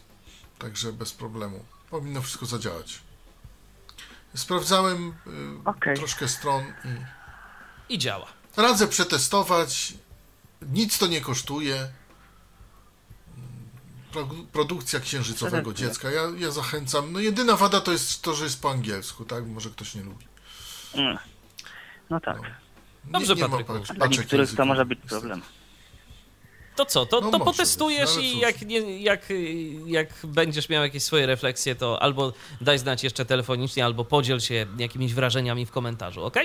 Także bez problemu. Powinno wszystko zadziałać. Sprawdzałem y, Okej. troszkę stron i I działa. Radzę przetestować. Nic to nie kosztuje. Pro, produkcja księżycowego dziecka. Ja, ja zachęcam. No jedyna wada to jest to, że jest po angielsku, tak? Może ktoś nie lubi. Mm. No tak. Nie- Dobrze, nie ma Patryku. paczek Dla niektórych to może być niestety. problem. To co, to, No to potestujesz być, ale i jak, nie, jak, jak będziesz miał jakieś swoje refleksje, to albo daj znać jeszcze telefonicznie, albo podziel się jakimiś wrażeniami w komentarzu, ok?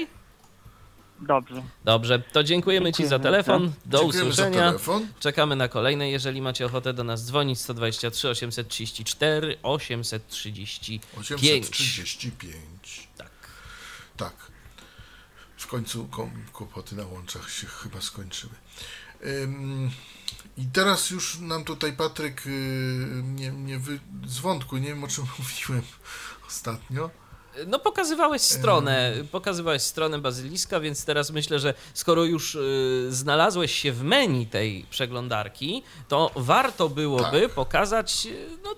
Dobrze. Dobrze, to dziękujemy Ci za telefon. Do Dziękujemy za usłyszenia. telefon. Czekamy na kolejne. Jeżeli macie ochotę do nas dzwonić, 123 834 835. 835. Tak. Tak. W końcu kłopoty na łączach się chyba skończyły. Ym, I teraz już nam tutaj Patryk y, mnie, mnie wy... z wątku, nie wiem o czym mówiłem ostatnio. No pokazywałeś stronę, pokazywałeś stronę Bazyliska, więc teraz myślę, że skoro już y, znalazłeś się w menu tej przeglądarki, to warto byłoby Tak. pokazać, y, no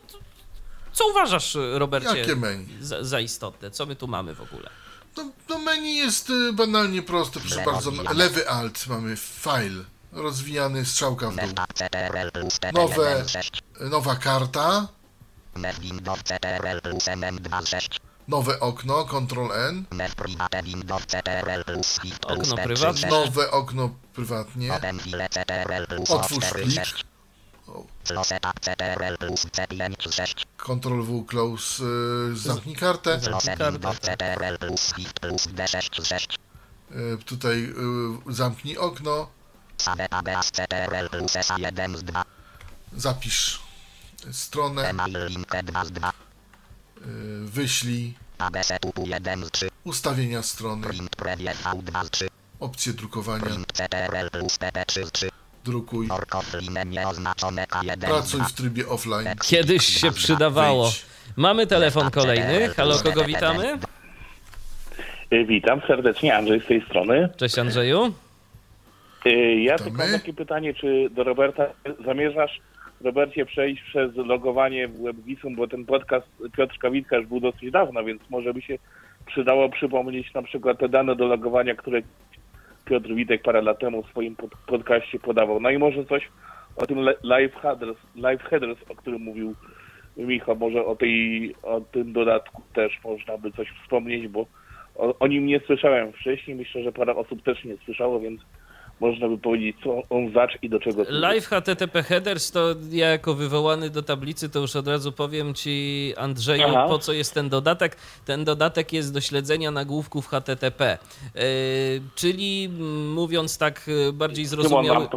co uważasz, Robercie, Jakie menu? za, za istotne? Co my tu mamy w ogóle? No, no menu jest y, banalnie proste, proszę bardzo. Lewy alt mamy file, rozwijany strzałka w dół. Nowe- TT16. Nowa karta, Mef Windows CTRL plus MM26. nowe okno, Ctrl N, Okno F36. prywatne. nowe okno prywatnie, Otwórz O46. O. Closetup CTRL plus C56. Ctrl W close, y, zamknij kartę. Zamknij Close kartę, Windows tak. CTRL plus Shift plus D66. Y, tutaj y, zamknij okno, Save ABS CTRL plus SA1 z 2. zapisz stronę, wyślij ABS typu 1 z 3. ustawienia strony, Print preview V2 z 3. opcje drukowania, Print CTRL plus PP3 z 3. drukuj, Work offline nieoznaczone K1 z pracuj 2. w trybie offline. Kiedyś się przydawało. Wyjdź. Mamy telefon kolejny. Halo, kogo witamy? Y, Witam serdecznie, Andrzej z tej strony. Cześć Andrzeju. Y, Ja To tylko mam takie pytanie, czy do Roberta zamierzasz, Robercie, przejść przez logowanie w WebVisum, bo ten podcast Piotrka Witka już był dosyć dawno, więc może by się przydało przypomnieć na przykład te dane do logowania, które Piotr Witek parę lat temu w swoim pod- podcaście podawał. No i może coś o tym live headers, live headers o którym mówił Michał, może o, tej, o tym dodatku też można by coś wspomnieć, bo o, o nim nie słyszałem wcześniej. Myślę, że parę osób też nie słyszało, więc można by powiedzieć, co on zacz i do czego służy. Live HTTP headers to ja jako wywołany do tablicy to już od razu powiem Ci Andrzeju Aha. po co jest ten dodatek. Ten dodatek jest do śledzenia nagłówków HTTP, yy, czyli mm, mówiąc tak yy, bardziej zrozumiały,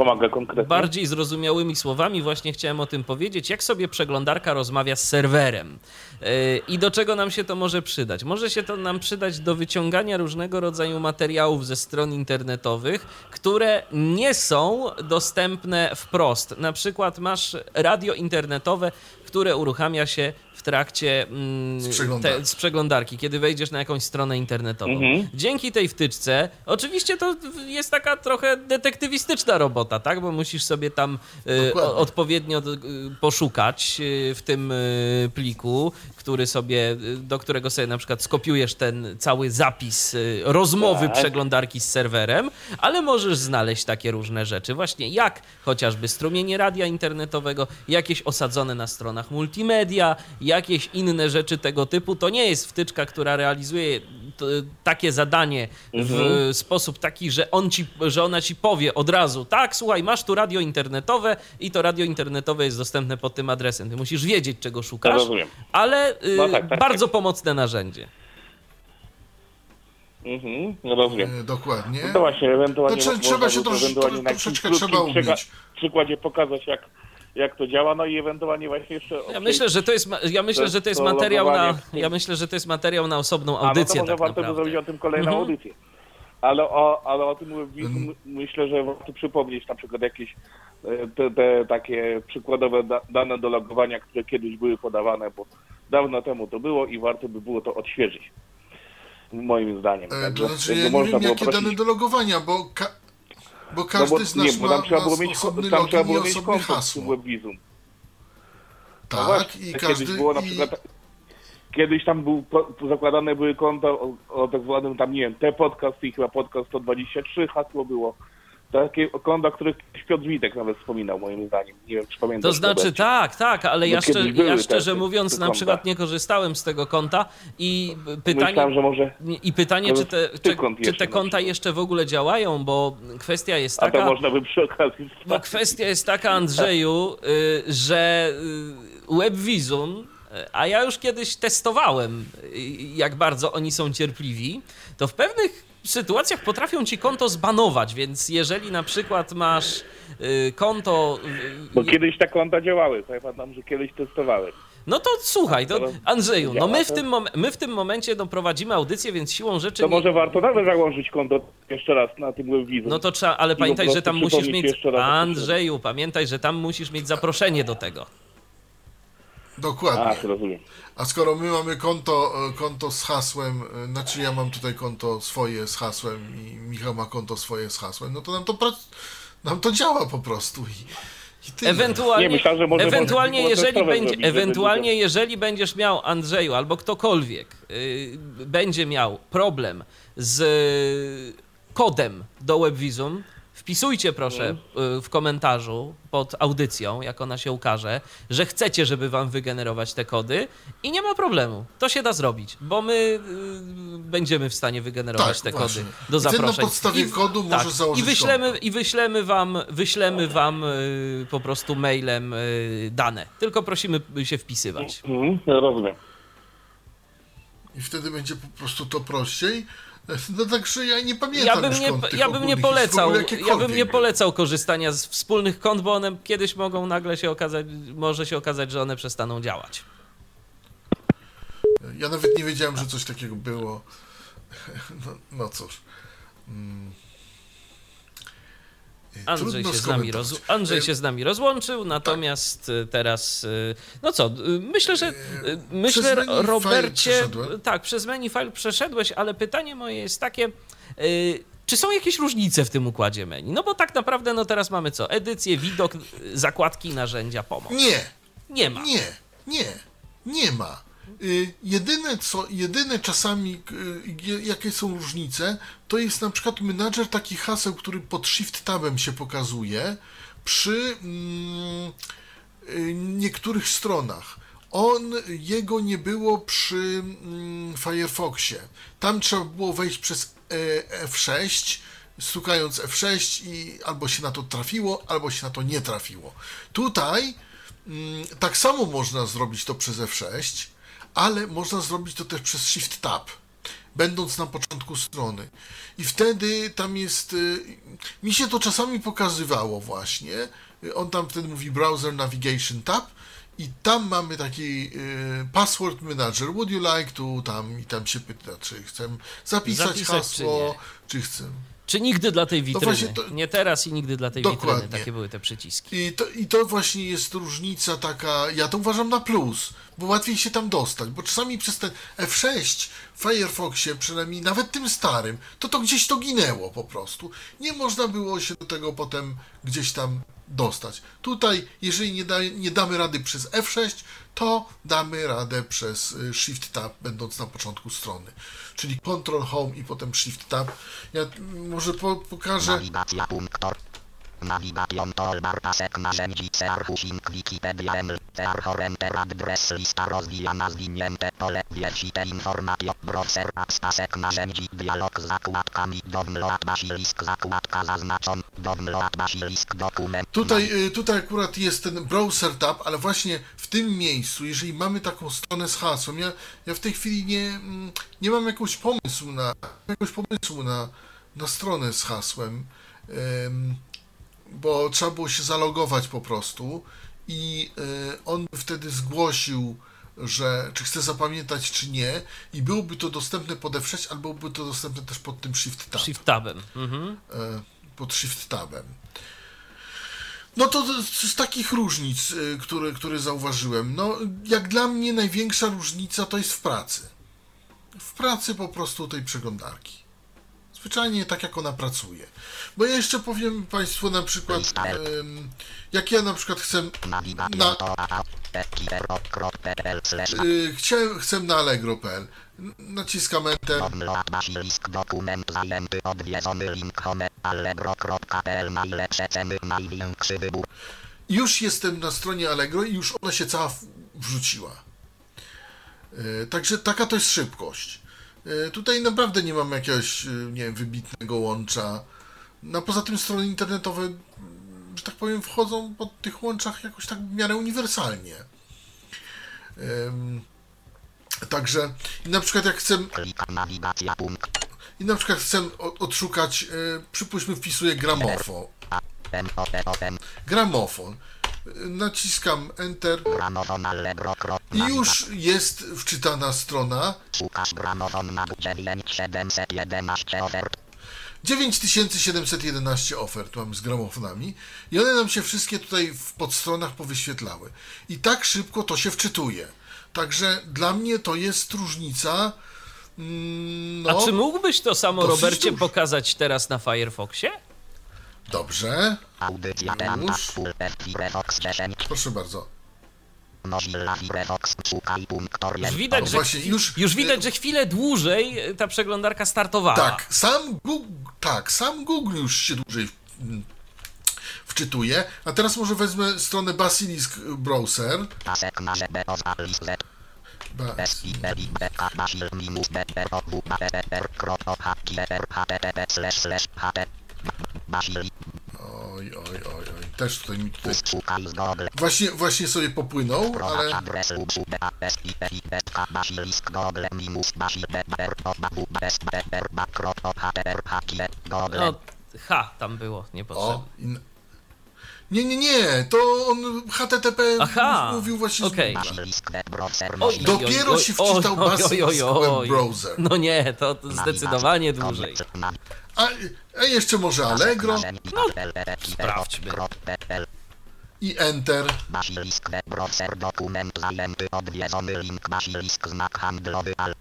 bardziej zrozumiałymi słowami właśnie chciałem o tym powiedzieć, jak sobie przeglądarka rozmawia z serwerem Yy, i do czego nam się to może przydać. Może się to nam przydać do wyciągania różnego rodzaju materiałów ze stron internetowych, które nie są dostępne wprost. Na przykład masz radio internetowe, które uruchamia się w trakcie mm, Z przeglądarki. te, z przeglądarki, kiedy wejdziesz na jakąś stronę internetową. Mhm. Dzięki tej wtyczce, oczywiście to jest taka trochę detektywistyczna robota, tak? Bo musisz sobie tam y, o, odpowiednio y, poszukać y, w tym y, pliku, który sobie, y, do którego sobie na przykład skopiujesz ten cały zapis y, rozmowy Tak. przeglądarki z serwerem, ale możesz znaleźć takie różne rzeczy, właśnie jak chociażby strumienie radia internetowego, jakieś osadzone na stronach multimedia, jakieś inne rzeczy tego typu. To nie jest wtyczka, która realizuje t- takie zadanie w Mhm. sposób taki, że, on ci, że ona ci powie od razu, tak, słuchaj, masz tu radio internetowe i to radio internetowe jest dostępne pod tym adresem. Ty musisz wiedzieć, czego szukasz, Rozumiem. ale y, No tak, tak, bardzo pomocne narzędzie. Mhm, no rozumiem. Y, Dokładnie. No to właśnie, ewentualnie To trzeba się troszeczkę trzeba przyka- umieć. przykładzie pokazać, jak, jak to działa, no i ewentualnie właśnie jeszcze... Ja myślę, że to jest, ja myślę, że to jest to materiał na, ja myślę, że to jest materiał na osobną A, no to audycję może tak warto by zrobić o tym kolejną Mhm. audycję. Ale o, ale o tym Mhm. my- myślę, że warto przypomnieć na przykład jakieś e, te, te takie przykładowe da, dane do logowania, które kiedyś były podawane, bo dawno temu to było i warto by było to odświeżyć. Moim zdaniem. E, Także To znaczy, ja nie można wiem, jakie prosić- dane do logowania, bo, ka- bo no każdy bo, z nie, nas bo ma, tam trzeba ma było mieć, tam trzeba i było mieć konto z. WebVisum. No Tak, właśnie, i każdy... Kiedyś było na i- przykład, kiedyś tam był, zakładane były konta o, o tak zwanym tam, nie wiem, te podcast i chyba podcast 123 hasło było. Takie konta, o których Piotr Witek nawet wspominał moim zdaniem. Nie wiem, czy pamiętasz. To znaczy Robert? tak, tak, ale ja, Bo kiedyś szczer, ja szczerze te- mówiąc na przykład nie korzystałem z tego konta i pytanie, Myślałem, że może... i pytanie czy, te, czy, czy te konta jeszcze w ogóle działają, bo kwestia jest A to taka... można by przy okazji... No kwestia jest taka, Andrzeju, y, że y, WebVisum, y, a ja już kiedyś testowałem, jak bardzo oni są cierpliwi, to w pewnych sytuacjach potrafią ci konto zbanować, więc jeżeli na przykład masz y, konto... y, Bo kiedyś te konta działały. to Ja pamiętam, że kiedyś testowałem. No to słuchaj, to Andrzeju, no my w tym, mom- my w tym momencie no, prowadzimy audycję, więc siłą rzeczy... To nie- może warto nawet założyć konto jeszcze raz na tym WebVisum. No to trzeba, ale pamiętaj, że tam musisz mieć... Andrzeju, pamiętaj, że tam musisz mieć zaproszenie do tego. Dokładnie. Ach, rozumiem. A skoro my mamy konto, e, konto z hasłem, e, znaczy ja mam tutaj konto swoje z hasłem i Michał ma konto swoje z hasłem, no to nam to, nam to działa po prostu i, i tyle. Ewentualnie, Nie, myślałem, że może- ewentualnie, może jeżeli, będzie, zrobić, ewentualnie jeżeli będziesz miał, Andrzeju, albo ktokolwiek y, będzie miał problem z kodem do WebVisum, wpisujcie proszę Mhm. y, w komentarzu pod audycją, jak ona się ukaże, że chcecie, żeby wam wygenerować te kody i nie ma problemu. To się da zrobić, bo my y, będziemy w stanie wygenerować Tak, te właśnie. kody do I ten na zaproszeń. podstawie kodu może tak, założyć i wyślemy, konto. I wyślemy wam, wyślemy wam y, po prostu mailem dane. Tylko prosimy się wpisywać. Mhm, rozumiem. I wtedy będzie po prostu to prościej. No także ja nie pamiętam Ja bym nie, ja bym nie polecał, ja bym nie polecał korzystania z wspólnych kont, bo one kiedyś mogą nagle się okazać, może się okazać, że one przestaną działać. Ja nawet nie wiedziałem, że coś takiego było. No, no cóż. Mm. Andrzej się, z nami roz... Andrzej E, się z nami rozłączył, natomiast y, teraz, y, no co, y, myślę, że, myślę, Robercie, tak, przez menu file przeszedłeś, ale pytanie moje jest takie, czy są jakieś różnice w tym układzie menu? No bo tak naprawdę, no teraz mamy co, edycję, widok, zakładki, narzędzia, pomoc. Nie, Nie ma. nie, nie, nie ma. Y, Jedyne, co, jedyne czasami, y, jakie są różnice, to jest na przykład menadżer takich haseł, który pod Shift Tabem się pokazuje przy mm, y, niektórych stronach. On, jego nie było przy mm, Firefoxie. Tam trzeba było wejść przez e, F6, stukając F6 i albo się na to trafiło, albo się na to nie trafiło. Tutaj mm, tak samo można zrobić to przez F6, ale można zrobić to też przez Shift Tab, będąc na początku strony. I wtedy tam jest. y, Mi się to czasami pokazywało właśnie. Y, On tam wtedy mówi Browser Navigation Tab. I tam mamy taki y, password manager. Would you like to tam i tam się pyta, czy chcę zapisać, Zapisać, hasło, czy czy, chcę. Czy nigdy dla tej witryny? właśnie to- Nie teraz i nigdy dla tej Dokładnie. witryny. Takie były te przyciski. I to, I to właśnie jest różnica taka, ja to uważam na plus, bo łatwiej się tam dostać, bo czasami przez ten F6 w Firefoxie, przynajmniej nawet tym starym, to to gdzieś to ginęło po prostu. Nie można było się do tego potem gdzieś tam dostać. Tutaj, jeżeli nie, da, nie damy rady przez F6, to damy radę przez y, Shift Tab, będąc na początku strony. Czyli Control Home i potem Shift Tab. Ja mm, może po, pokażę. Nawigacja punktor. Navigation toolbar pasek narzędzi Archusing Wikipedia ML Archor Enter Address lista rozwijana zwinięte pole wiersite informacje browser apps pasek narzędzi dialog z zakładkami download basilisk. Zakładka zaznaczon download basilisk dokument. Tutaj, y, tutaj akurat jest ten browser tab, ale właśnie w tym miejscu, jeżeli mamy taką stronę z hasłem, ja, ja w tej chwili nie, mm, nie mam jakiegoś pomysłu na, jakiegoś pomysłu na, na stronę z hasłem, ym, bo trzeba było się zalogować po prostu i y, on wtedy zgłosił, że czy chce zapamiętać, czy nie i byłoby to dostępne pod F6, albo byłoby to dostępne też pod tym Shift Tab Shift tabem. Mhm. e, pod Shift Tabem. No to z, takich różnic, y, które, które zauważyłem, no jak dla mnie największa różnica to jest w pracy. W pracy po prostu tej przeglądarki. Zwyczajnie tak jak ona pracuje. Bo ja jeszcze powiem Państwu na przykład, ym, jak ja na przykład chcę na, y, chciałem, chcę na allegro.pl. Naciskam Enter. Download basilisk dokument zajęty odwiedzony link home allegro.pl najlepsze ceny największy wybór już jestem na stronie Allegro i już ona się cała wrzuciła. E, Także taka to jest szybkość. E, Tutaj naprawdę nie mam jakiegoś, e, nie wiem, wybitnego łącza. No poza tym strony internetowe, że tak powiem, wchodzą po tych łączach jakoś tak w miarę uniwersalnie. Także i na przykład jak chcę, i na przykład chcę odszukać, e, przypuśćmy wpisuję gramofon. Gramofon. Naciskam Enter. I już jest wczytana strona. Szukasz gramofon na 9711 ofert 9711 ofert mamy z gramofonami i one nam się wszystkie tutaj w podstronach powyświetlały. I tak szybko to się wczytuje. Także dla mnie to jest różnica. mm, No, A czy mógłbyś to samo, Robercie, dużo. pokazać teraz na Firefoxie? Dobrze, Audycja Już. Teanta Full Firefox 10. proszę bardzo. Już widać, że, właśnie, już- już widać, że chwilę dłużej ta przeglądarka startowała. Tak, sam Google, tak, sam Google już się dłużej mm, wczytuje. A teraz może wezmę stronę Basilisk Browser. Oj, oj, oj, oj. Też tutaj mi tutaj... Właśnie, właśnie sobie popłynął, ale... No, H tam było niepotrzebne. O, in... Nie, nie, nie, to on HTTP Aha, mówił właśnie okej. z Dopiero się wczytał oj, oj, Basilisk oj, oj. Web Browser. No nie, to to zdecydowanie dłużej. A, a jeszcze może Allegro No, sprawdźmy. i Enter. Basilisk browser dokument zajęty odwiedzony link basilisk znak handlowy al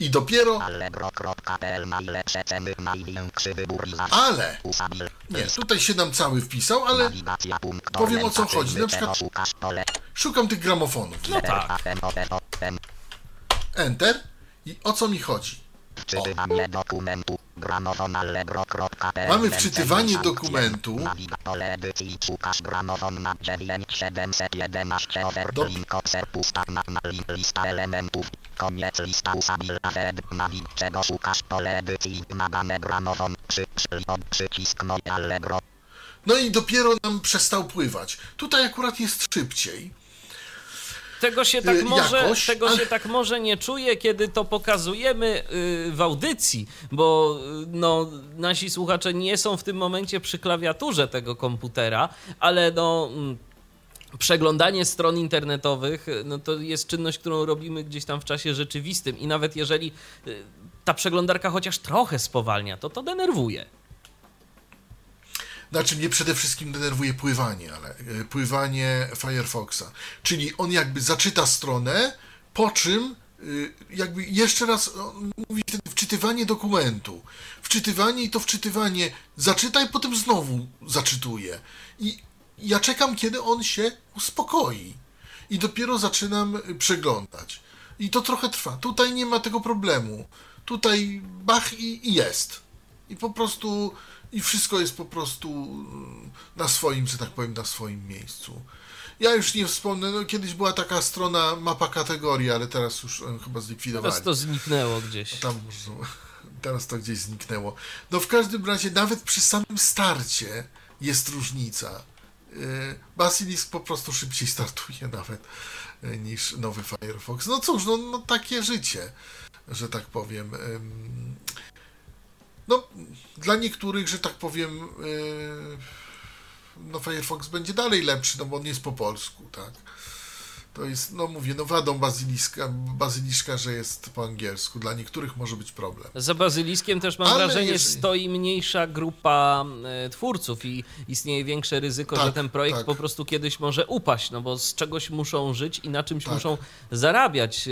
I dopiero... allegro.pl najlepsze ceny największy wybór za Ale... Nie, tutaj się nam cały wpisał, ale powiem, o co chodzi. Na przykład- szukam tych gramofonów. No tak. Enter. I o co mi chodzi? Wczytywanie dokumentu Mamy wczytywanie dokumentu. Nawiga pole edycji szukasz gramofon na 9711 ofert Dob- link obser pusta na, na link lista elementów koniec lista usabil afed nawig czego szukasz pole edycji nadane gramofon przy, przy, od przycisk i allegro No i dopiero nam przestał pływać. Tutaj akurat jest szybciej. Tego się tak Y, może, jakoś, tego ale- się tak może nie czuje, kiedy to pokazujemy y, w audycji, bo y, no, nasi słuchacze nie są w tym momencie przy klawiaturze tego komputera, ale no. mm, Przeglądanie stron internetowych no to jest czynność, którą robimy gdzieś tam w czasie rzeczywistym i nawet jeżeli ta przeglądarka chociaż trochę spowalnia, to to denerwuje. Znaczy mnie przede wszystkim denerwuje pływanie, ale e, pływanie Firefoxa. Czyli on jakby zaczyta stronę, po czym y, jakby jeszcze raz on mówi wczytywanie dokumentu. Wczytywanie i to wczytywanie zaczyta i potem znowu zaczytuje. I ja czekam, kiedy on się uspokoi. I dopiero zaczynam przeglądać. I to trochę trwa. Tutaj nie ma tego problemu. Tutaj bach i, i jest. I po prostu, i wszystko jest po prostu mm, na swoim, że tak powiem, na swoim miejscu. Ja już nie wspomnę, no kiedyś była taka strona mapa kategorii, ale teraz już e, chyba zlikwidowali. Teraz to zniknęło gdzieś. Tam są, teraz to gdzieś zniknęło. No w każdym razie, nawet przy samym starcie jest różnica. Yy, Basilisk po prostu szybciej startuje nawet yy, niż nowy Firefox. No cóż, no, no takie życie, że tak powiem. No, dla niektórych, że tak powiem, yy, no Firefox będzie dalej lepszy, no bo on jest po polsku, tak. To jest, no mówię, no wadą bazyliska, bazyliszka, że jest po angielsku. Dla niektórych może być problem. Za bazyliskiem też mam Ale wrażenie, jeżeli- stoi mniejsza grupa e, twórców i istnieje większe ryzyko, Tak, że ten projekt tak. po prostu kiedyś może upaść, no bo z czegoś muszą żyć i na czymś Tak. muszą zarabiać e,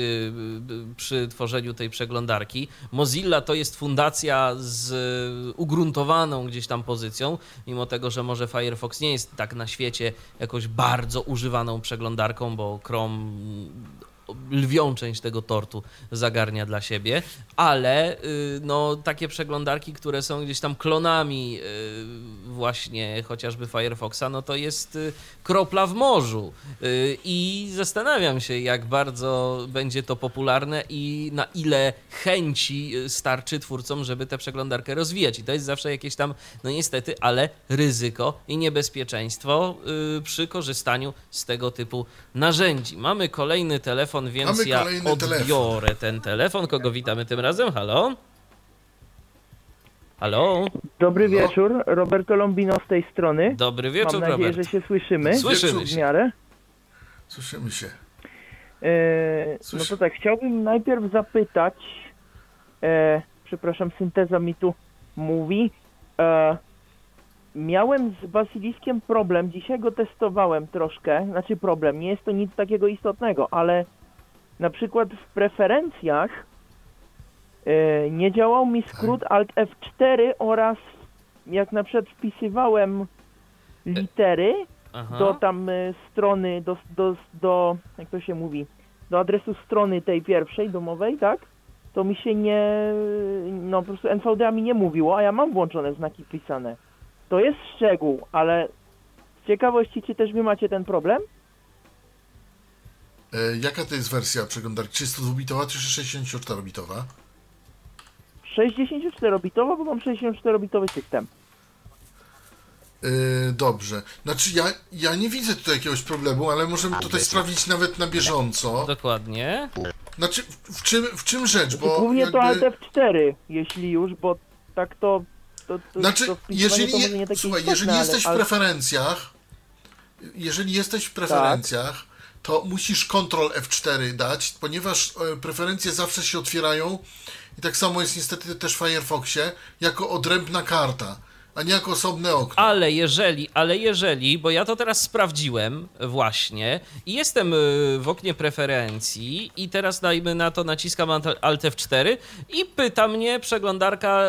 przy tworzeniu tej przeglądarki. Mozilla to jest fundacja z e, ugruntowaną gdzieś tam pozycją, mimo tego, że może Firefox nie jest tak na świecie jakoś bardzo używaną przeglądarką, bo Chrome então lwią część tego tortu zagarnia dla siebie, ale y, no, takie przeglądarki, które są gdzieś tam klonami y, właśnie chociażby Firefoxa, no to jest y, kropla w morzu. I zastanawiam się, jak bardzo będzie to popularne i na ile chęci starczy twórcom, żeby tę przeglądarkę rozwijać. I to jest zawsze jakieś tam, no niestety, ale ryzyko i niebezpieczeństwo przy korzystaniu z tego typu narzędzi. Mamy kolejny telefon, więc Mamy ja odbiorę ten telefon. Kogo witamy tym razem? Halo? Halo? Dobry No. wieczór, Roberto Lombino z tej strony. Dobry wieczór, Mam nadzieję, Robert. że się słyszymy Słyszymy w się. miarę. Słyszymy się. E, no to tak, chciałbym najpierw zapytać, e, przepraszam, synteza mi tu mówi. E, miałem z basiliskiem problem, dzisiaj go testowałem troszkę, znaczy problem, nie jest to nic takiego istotnego, ale na przykład w preferencjach e, nie działał mi skrót Alt F4 oraz jak na przykład wpisywałem litery, Aha. do tam y, strony, do, do, do, jak to się mówi, do adresu strony tej pierwszej domowej, tak? To mi się nie, no po prostu NVDA mi nie mówiło, a ja mam włączone znaki wpisane. To jest szczegół, ale z ciekawości, czy też wy macie ten problem? E, jaka to jest wersja przeglądarki? 32-bitowa czy 64-bitowa? 64-bitowa, bo mam 64-bitowy system. E, dobrze. Znaczy ja, ja nie widzę tutaj jakiegoś problemu, ale możemy tutaj sprawdzić nawet na bieżąco. Dokładnie. Znaczy, w, w czym, w czym rzecz? Bo Głównie to Alt jakby, F4, jeśli już, bo tak to... to, to znaczy, to jeżeli, to nie słuchaj, istotne, jeżeli ale- jesteś w ale- preferencjach, jeżeli jesteś w preferencjach, to musisz Ctrl F4 dać, ponieważ e, preferencje zawsze się otwierają i tak samo jest niestety też w Firefoxie, jako odrębna karta, a nie jako osobne okno. Ale jeżeli, ale jeżeli, bo ja to teraz sprawdziłem właśnie i jestem y, w oknie preferencji i teraz dajmy na to, naciskam Alt- Alt F4 i pyta mnie przeglądarka,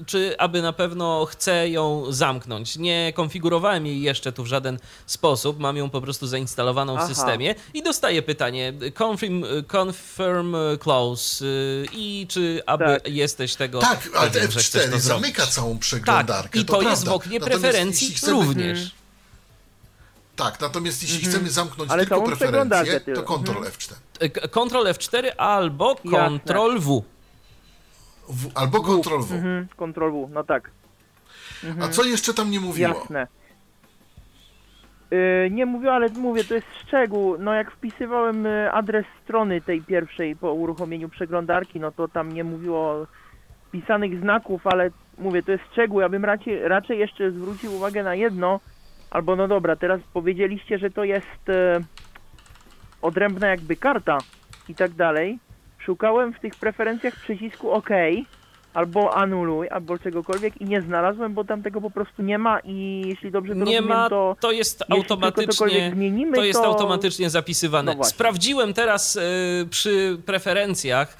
y, czy aby na pewno chcę ją zamknąć. Nie konfigurowałem jej jeszcze tu w żaden sposób, mam ją po prostu zainstalowaną w Aha. systemie i dostaję pytanie confirm, confirm close y, i czy aby Tak. jesteś tego Tak, chcesz F4 to zamyka zrobić. całą przeglądarkę. Tak, i to, jest prawda. w oknie Natomiast preferencji chcemy, również. Tak, natomiast jeśli chcemy zamknąć Ale tylko przeglądarkę to tylko. Ctrl Mhm. F4. E, Ctrl F4 albo. Ctrl W. W, albo Ctrl W. Mhm, Ctrl W, no tak. A co jeszcze tam nie mówiło? Jasne. Yy, nie mówię, ale mówię, to jest szczegół. No jak wpisywałem y, adres strony tej pierwszej po uruchomieniu przeglądarki, no to tam nie mówiło pisanych znaków, ale mówię, to jest szczegół. Ja bym raczej, raczej jeszcze zwrócił uwagę na jedno, albo no dobra, teraz powiedzieliście, że to jest e, odrębna jakby karta i tak dalej. Szukałem w tych preferencjach przycisku OK, albo anuluj, albo czegokolwiek i nie znalazłem, bo tam tego po prostu nie ma i jeśli dobrze to Nie rozumiem, ma, to to jest automatycznie. zmienimy, To jest to- automatycznie zapisywane. No. Sprawdziłem teraz e, przy preferencjach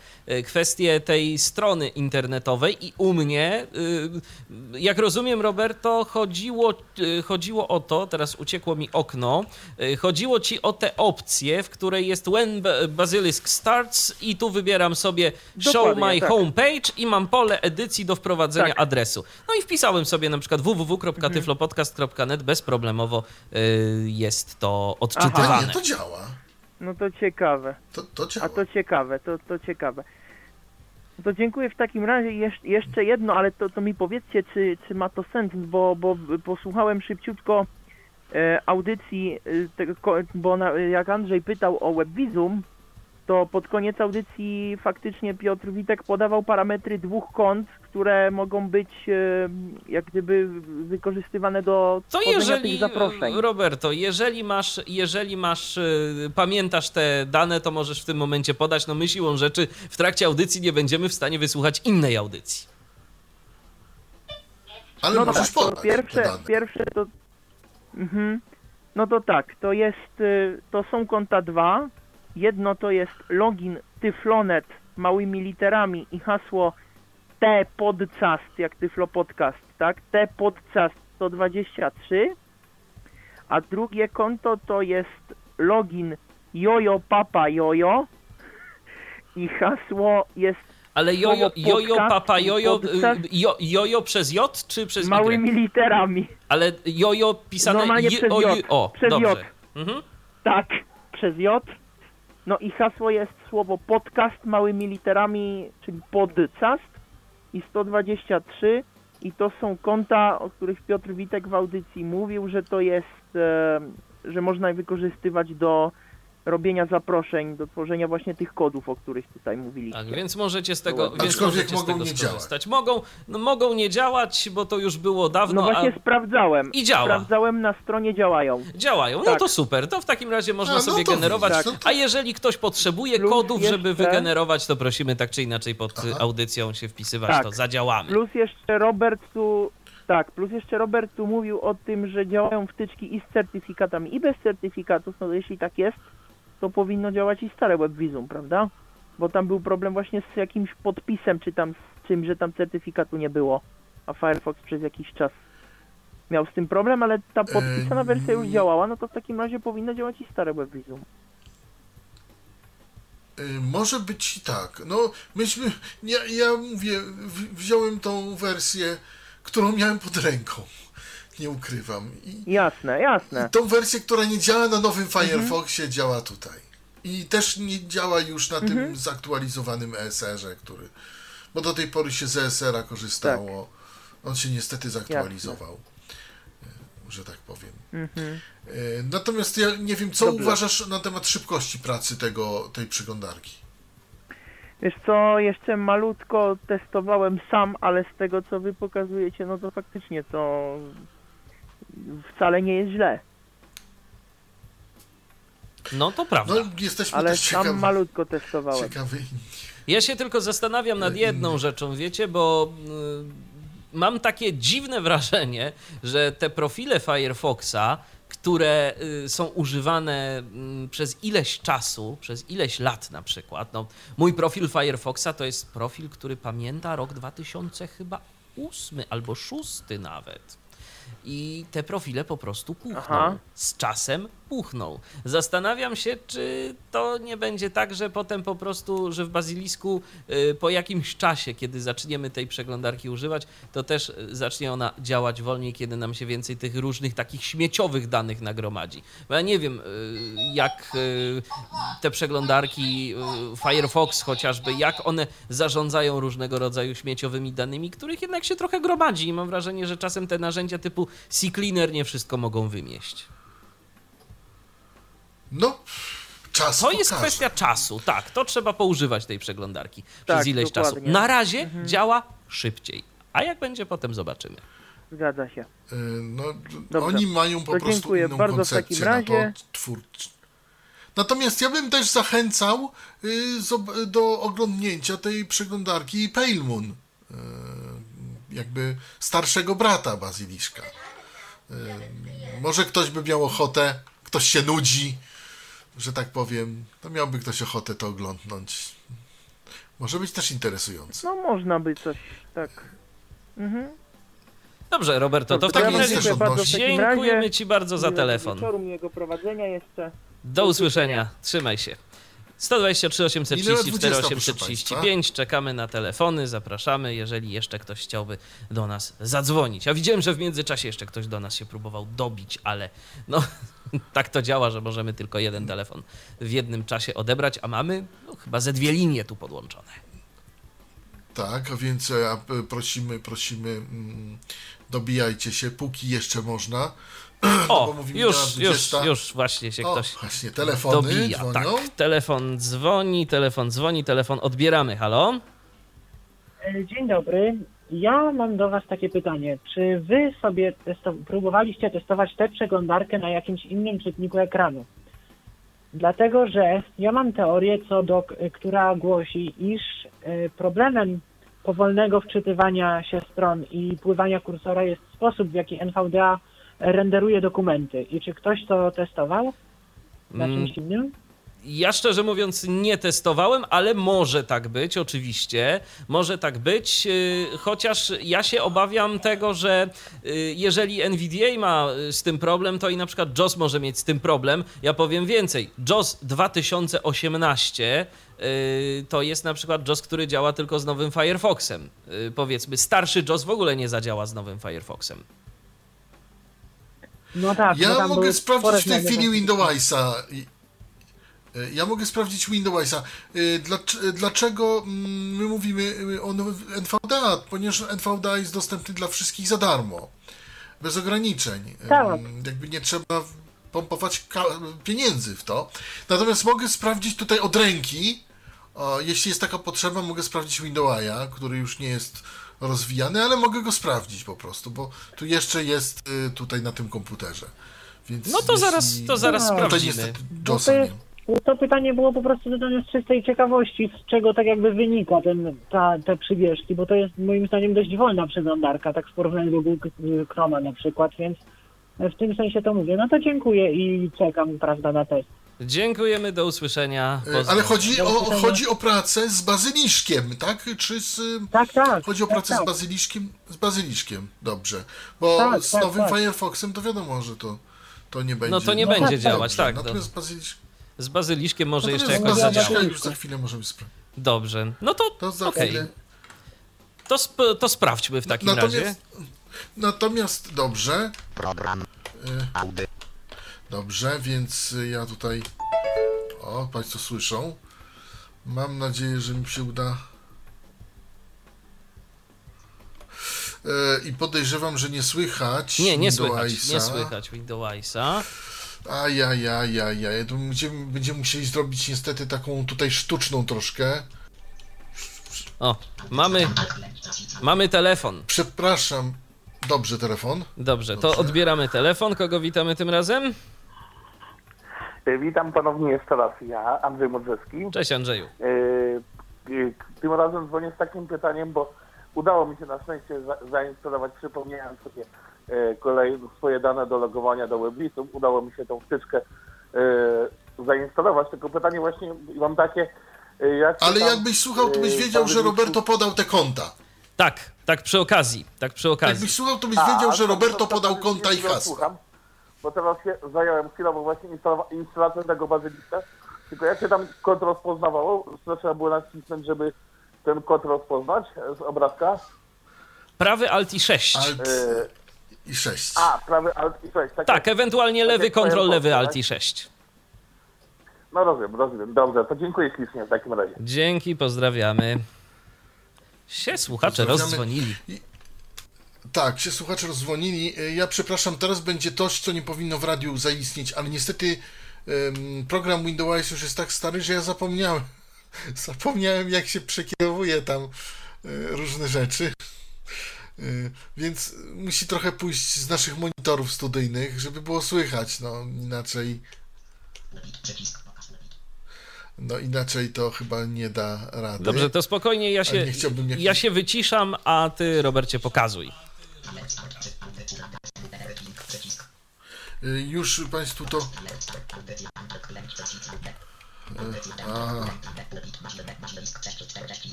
kwestię tej strony internetowej i u mnie, e, jak rozumiem, Roberto, chodziło, e, chodziło o to, teraz uciekło mi okno, chodziło ci o te opcje, w której jest When Ba- Basilisk Starts i tu wybieram sobie Show Dokładnie, My tak. Homepage i mam pole edycji do wprowadzenia Tak. adresu. No i wpisałem sobie na przykład www.tyflopodcast.net, bezproblemowo y, jest to A odczytywane. nie, to działa. No to ciekawe. To, to. A to ciekawe, to, to ciekawe. To dziękuję w takim razie. Jesz- jeszcze jedno, ale to, to mi powiedzcie, czy, czy ma to sens, bo, bo posłuchałem szybciutko e, audycji, e, bo jak Andrzej pytał o WebVisum, to pod koniec audycji faktycznie Piotr Witek podawał parametry dwóch kont, które mogą być e, jak gdyby wykorzystywane do To jeżeli, tych zaproszeń. Roberto, jeżeli masz, jeżeli masz, y, pamiętasz te dane, to możesz w tym momencie podać. No my siłą rzeczy w trakcie audycji nie będziemy w stanie wysłuchać innej audycji. Ale no możesz tak, to podać pierwsze, te dane. pierwsze to... Mhm. No to tak, to jest, y, to są konta dwa. Jedno to jest login tyflonet małymi literami i hasło T podcast, jak Tyflo Podcast, tak? T podcast 123. A drugie konto to jest login jojo papa jojo i hasło jest Ale jojo, jojo papa, jojo, y, jo, jojo przez J czy przez małymi Y? literami. Ale jojo pisane Normalnie J, przez. J, o, Przez dobrze. J. Mhm. Tak, przez J. No i hasło jest słowo podcast małymi literami, czyli podcast i 123 i to są konta, o których Piotr Witek w audycji mówił, że to jest, e, że można je wykorzystywać do robienia zaproszeń, do tworzenia właśnie tych kodów, o których tutaj mówiliście. Tak, więc możecie z tego, więc Aczkolwiek możecie z mogą tego nie skorzystać. Mogą, no, mogą nie działać, bo to już było dawno, No właśnie a sprawdzałem. I działa. Sprawdzałem na stronie działają. działają. No Tak. to super, to w takim razie można A, no sobie to generować. no to- A jeżeli ktoś potrzebuje Plus kodów, żeby jeszcze- wygenerować, to prosimy tak czy inaczej pod Aha. audycją się wpisywać, Tak. to zadziałamy. Plus jeszcze Robert tu. Tak, plus jeszcze Robert tu mówił o tym, że działają wtyczki i z certyfikatami, i bez certyfikatów. No to jeśli tak jest, to powinno działać i stare WebVisum, prawda? Bo tam był problem właśnie z jakimś podpisem, czy tam z czym, że tam certyfikatu nie było. A Firefox przez jakiś czas miał z tym problem, ale ta podpisana wersja już działała, no to w takim razie powinno działać i stare WebVisum. Y, Może być i tak. No, myśmy. Ja, ja mówię, w- wziąłem tą wersję, którą miałem pod ręką. Nie ukrywam. I Jasne, jasne. tą wersję, która nie działa na nowym Firefoxie, działa tutaj. I też nie działa już na tym zaktualizowanym ESR-ze, który. Bo do tej pory się z ESR-a korzystało. On się niestety zaktualizował. y, Że tak powiem. Mhm. Y, Natomiast ja nie wiem, co Dobrze. uważasz na temat szybkości pracy tego, tej przeglądarki. Wiesz co, jeszcze malutko testowałem sam, ale z tego co wy pokazujecie, no to faktycznie to wcale nie jest źle. No to prawda. No, jesteśmy Ale też sam malutko testowałem. ciekawi. Ja się tylko zastanawiam nad jedną rzeczą, wiecie, bo y, mam takie dziwne wrażenie, że te profile Firefoxa, które y, są używane mm, przez ileś czasu, przez ileś lat na przykład, no, mój profil Firefoxa to jest profil, który pamięta rok 2000 chyba ósmy albo szósty nawet. I te profile po prostu puchną. Aha. Z czasem Zastanawiam się, czy to nie będzie tak, że potem po prostu, że w Bazylisku y, po jakimś czasie, kiedy zaczniemy tej przeglądarki używać, to też y, zacznie ona działać wolniej, kiedy nam się więcej tych różnych takich śmieciowych danych nagromadzi. Bo ja nie wiem, y, jak te przeglądarki Firefox chociażby, jak one zarządzają różnego rodzaju śmieciowymi danymi, których jednak się trochę gromadzi i mam wrażenie, że czasem te narzędzia typu CCleaner nie wszystko mogą wymieść. No, czas To jest pokaże. kwestia czasu, tak, to trzeba poużywać tej przeglądarki przez Tak, ileś czasu. dokładnie. Na razie działa szybciej, a jak będzie potem zobaczymy. Zgadza się. Y, No, Dobrze. oni mają po To prostu dziękuję inną bardzo w koncepcję takim na razie. Natomiast ja bym też zachęcał y, do oglądnięcia tej przeglądarki Pale Moon. y, Jakby starszego brata Bazyliszka. Y, Może ktoś by miał ochotę, ktoś się nudzi, że tak powiem, to miałby ktoś ochotę to oglądnąć. Może być też interesujące. No można by coś tak. Mhm. Dobrze, Roberto, to w takim razie dziękujemy. Ci bardzo za telefon. Wieczoru, miłego prowadzenia jeszcze. Do usłyszenia, trzymaj się. 123 834 Minęła 20, 835, czekamy na telefony, zapraszamy, jeżeli jeszcze ktoś chciałby do nas zadzwonić. Ja widziałem, że w międzyczasie jeszcze ktoś do nas się próbował dobić, ale no tak to działa, że możemy tylko jeden telefon w jednym czasie odebrać, a mamy no, chyba ze dwie linie tu podłączone. Tak, a więc e, p- prosimy, prosimy, mm, dobijajcie się, póki jeszcze można. O, mówimy już, już, 20. już właśnie się O, ktoś właśnie, telefony dobija. dzwonią. Tak, telefon dzwoni, telefon dzwoni, telefon odbieramy. Halo? E, Dzień dobry. Ja mam do Was takie pytanie. Czy Wy sobie testo- próbowaliście testować tę przeglądarkę na jakimś innym czytniku ekranu? Dlatego, że ja mam teorię, co do, która głosi, iż e, problemem powolnego wczytywania się stron i pływania kursora jest sposób, w jaki NVDA renderuje dokumenty. I czy ktoś to testował na Mm, czymś innym? Ja szczerze mówiąc nie testowałem, ale może tak być, oczywiście. Może tak być, yy, chociaż ja się obawiam tego, że yy, jeżeli NVDA ma yy, z tym problem, to i na przykład JOS może mieć z tym problem. Ja powiem więcej. JOS 2018 yy, to jest na przykład JOS, który działa tylko z nowym Firefoxem. Powiedzmy, starszy JOS w ogóle nie zadziała z nowym Firefoxem. No tak. Ja mogę sprawdzić w tej chwili Windowsa. Ja mogę sprawdzić Windowsa. E, dlac- Dlaczego mm, my mówimy e, o NVDA? Ponieważ NVDA jest dostępny dla wszystkich za darmo. Bez ograniczeń. Tak. Jakby nie trzeba pompować pieniędzy w to. Natomiast mogę sprawdzić tutaj od ręki, jeśli jest taka potrzeba, mogę sprawdzić Windowsa, który już nie jest rozwijany, ale mogę go sprawdzić po prostu, bo tu jeszcze jest y, tutaj na tym komputerze. Więc no to jeśli... zaraz, to zaraz No, sprawdzimy. niestety to, JOSa nie. To pytanie było po prostu zadane z czystej ciekawości, z czego tak jakby wynika ten, ta, te przybieżki, bo to jest moim zdaniem dość wolna przeglądarka, tak w porównaniu do Google Chroma na przykład, więc w tym sensie to mówię. No to dziękuję i czekam, prawda, na test. Dziękujemy, do usłyszenia. Y, Ale Pozdrawiam. chodzi o, chodzi o pracę z bazyliszkiem, tak? Czy z... Tak, tak. Chodzi o tak, pracę tak. z bazyliszkiem? Z bazyliszkiem, dobrze. Bo Tak, z tak, nowym tak. Firefoxem to wiadomo, że to, to nie będzie. No to nie No będzie tak, działać, tak. Dobrze. No, Natomiast bazyliszk... z bazyliszkiem może jeszcze Natomiast jakoś zadziała. już za chwilę możemy sprawdzić. Dobrze, no to, To za okej. chwilę. To, sp to sprawdźmy w takim razie. Natomiast, natomiast dobrze, Program. y, Audy. dobrze, więc ja tutaj. O, Państwo słyszą. Mam nadzieję, że mi się uda. E, I podejrzewam, że nie słychać. Nie, nie słychać, nie słychać Windowsa. Ajajajajaj, to będziemy, będziemy musieli zrobić niestety taką tutaj sztuczną troszkę. O, mamy, mamy telefon. Przepraszam. Dobrze, telefon. Dobrze, to Dobrze. odbieramy telefon. Kogo witamy tym razem? E, Witam ponownie jeszcze raz. Ja, Andrzej Modrzewski. Cześć Andrzeju. E, e, Tym razem dzwonię z takim pytaniem, bo udało mi się na szczęście za- zainstalować, przypomniałem sobie kolej, swoje dane do logowania do WebListów. Udało mi się tą wtyczkę e, zainstalować. Tylko pytanie właśnie mam takie, e, jak Ale tam, jakbyś słuchał, to byś e, wiedział, że Roberto podał te konta. Tak, tak przy okazji, tak przy okazji. Jakbyś słuchał, to byś A, wiedział, a że to- Roberto to- to- podał konta i hasła. słucham, Bo teraz się zająłem chwilowo właśnie instalacją tego bazylika. Tylko jak się tam kod rozpoznawało, co trzeba było nacisnąć, żeby ten kod rozpoznać z obrazka? Prawy Alt i 6. Alt E, i 6. a, prawy Alt i 6. Tak, Tak, ewentualnie tak lewy Firefox, lewy? Alt i 6. No rozumiem, rozumiem. Dobrze, to dziękuję ślicznie w takim razie. Dzięki, pozdrawiamy. Się słuchacze rozdzwonili. Tak, się słuchacze rozdzwonili. E, Ja przepraszam, teraz będzie coś, co nie powinno w radiu zaistnieć, ale niestety program Windows już jest tak stary, że ja zapomniałem. Zapomniałem, jak się przekierowuje tam e, różne rzeczy. E, Więc musi trochę pójść z naszych monitorów studyjnych, żeby było słychać, no inaczej. No inaczej to chyba nie da rady. Dobrze, to spokojnie, ja się, ja się wyciszam, a ty, Robercie, pokazuj. Y, Już Państwu to.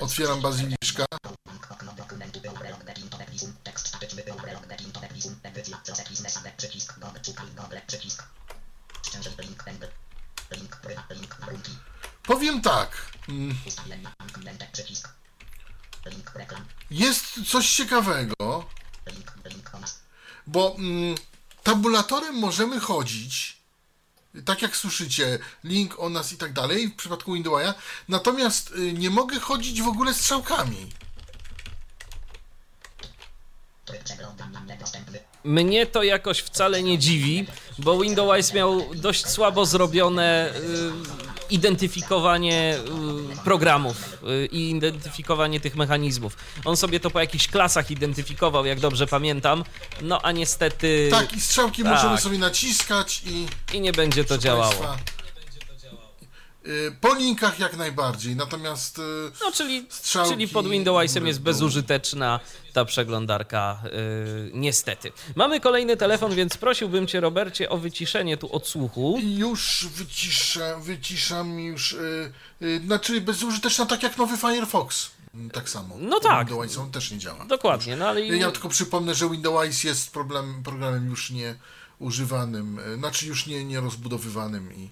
Otwieram bazyliszka. Powiem tak. mm, Jest coś ciekawego, bo mm, tabulatorem możemy chodzić, tak jak słyszycie, link o nas i tak dalej w przypadku Windowsa, natomiast y, nie mogę chodzić w ogóle strzałkami. Mnie to jakoś wcale nie dziwi, bo Windows miał dość słabo zrobione y, identyfikowanie y, programów y, i identyfikowanie tych mechanizmów. On sobie to po jakichś klasach identyfikował, jak dobrze pamiętam, no a niestety Tak, i strzałki tak. możemy sobie naciskać i i nie będzie to proszę działało. Państwa, po linkach jak najbardziej, natomiast y, No, czyli, Strzałki czyli pod Windowsem jest bezużyteczna ta przeglądarka, yy, niestety. Mamy kolejny telefon, więc prosiłbym Cię, Robercie, o wyciszenie tu odsłuchu. już wyciszę, wyciszam już, y, y, znaczy bezużyteczna tak jak nowy Firefox. Mm, Tak samo. No tak. Windows on też nie działa. Dokładnie, no ale... Ja tylko przypomnę, że Windows jest problem, programem już nie używanym, y, znaczy już nie, nie rozbudowywanym i y,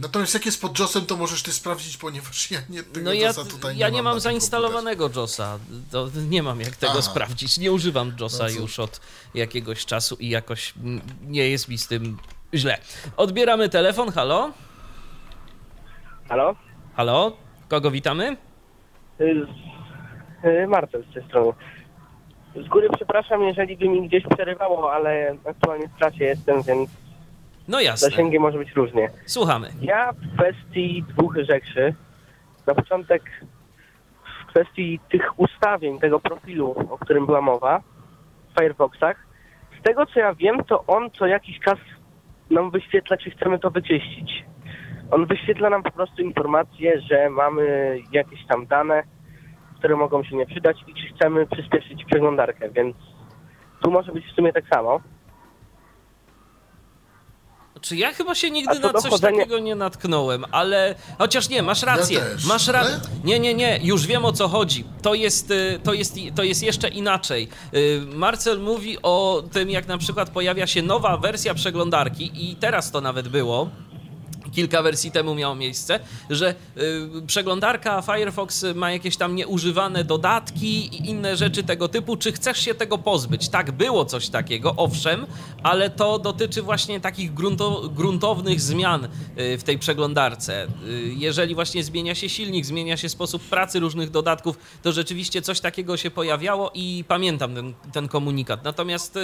Natomiast jak jest pod JOSem, to możesz ty sprawdzić, ponieważ ja nie tego No ja, JOSa tutaj ja nie, nie mam mam na tym zainstalowanego JOSa. To nie mam jak tego Aha. sprawdzić. Nie używam JOSa No już od jakiegoś czasu i jakoś nie jest mi z tym źle. Odbieramy telefon. Halo? Halo? Halo? Kogo witamy? Y, y, Marcel z tej strony. Z góry przepraszam, jeżeli by mi gdzieś przerywało, ale aktualnie w trasie jestem, więc No jasne. Zasięgi może być różnie. Słuchamy. Ja w kwestii dwóch rzeczy, na początek w kwestii tych ustawień, tego profilu, o którym była mowa w Firefoxach, z tego co ja wiem, to on co jakiś czas nam wyświetla, czy chcemy to wyczyścić. On wyświetla nam po prostu informację, że mamy jakieś tam dane, które mogą się nie przydać i czy chcemy przyspieszyć przeglądarkę, więc tu może być w sumie tak samo. Czy ja chyba się nigdy na coś takiego nie natknąłem, ale chociaż nie, masz rację. Ja masz rację. Nie, nie, nie, już wiem o co chodzi. To jest, y, to jest, to jest jeszcze inaczej. Y, Marcel mówi o tym, jak na przykład pojawia się nowa wersja przeglądarki i teraz to nawet było. Kilka wersji temu miało miejsce, że y, przeglądarka Firefox ma jakieś tam nieużywane dodatki i inne rzeczy tego typu. Czy chcesz się tego pozbyć? Tak, było coś takiego, owszem, ale to dotyczy właśnie takich grunto, gruntownych zmian y, w tej przeglądarce. Y, jeżeli właśnie zmienia się silnik, zmienia się sposób pracy różnych dodatków, to rzeczywiście coś takiego się pojawiało i pamiętam ten, ten komunikat. Natomiast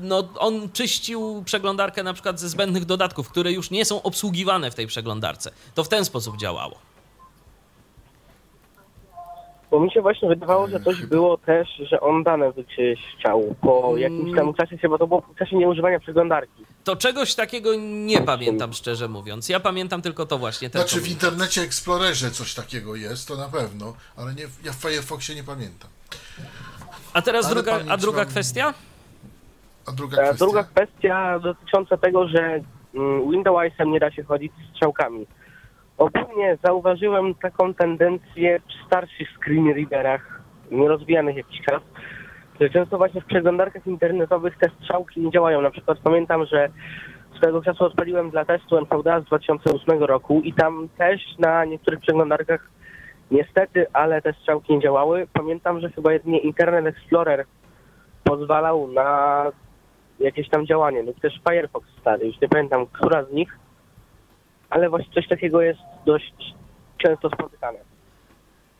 no, on czyścił przeglądarkę na przykład ze zbędnych dodatków, które już nie są obsługiwane w tej przeglądarce. To w ten sposób działało. Bo mi się właśnie wydawało, że coś było też, że on dane wyczyszczał po jakimś tam czasie, się, bo to było w czasie nieużywania przeglądarki. To czegoś takiego nie pamiętam, szczerze mówiąc. Ja pamiętam tylko to właśnie. Ten Znaczy w internecie Explorerze coś takiego jest, to na pewno, ale nie, ja w Firefoxie nie pamiętam. A teraz Ale druga, a druga mam- kwestia? A druga A kwestia? druga kwestia dotycząca tego, że mm, Windowsem nie da się chodzić z strzałkami. Ogólnie zauważyłem taką tendencję w starszych screen readerach, nierozwijanych jakiś czas, że często właśnie w przeglądarkach internetowych te strzałki nie działają. Na przykład pamiętam, że swego czasu odpaliłem dla testu NVDA z 2008 roku i tam też na niektórych przeglądarkach niestety, ale te strzałki nie działały. Pamiętam, że chyba jedynie Internet Explorer pozwalał na jakieś tam działanie, lub też Firefox stary, już nie pamiętam, która z nich, ale właśnie coś takiego jest dość często spotykane.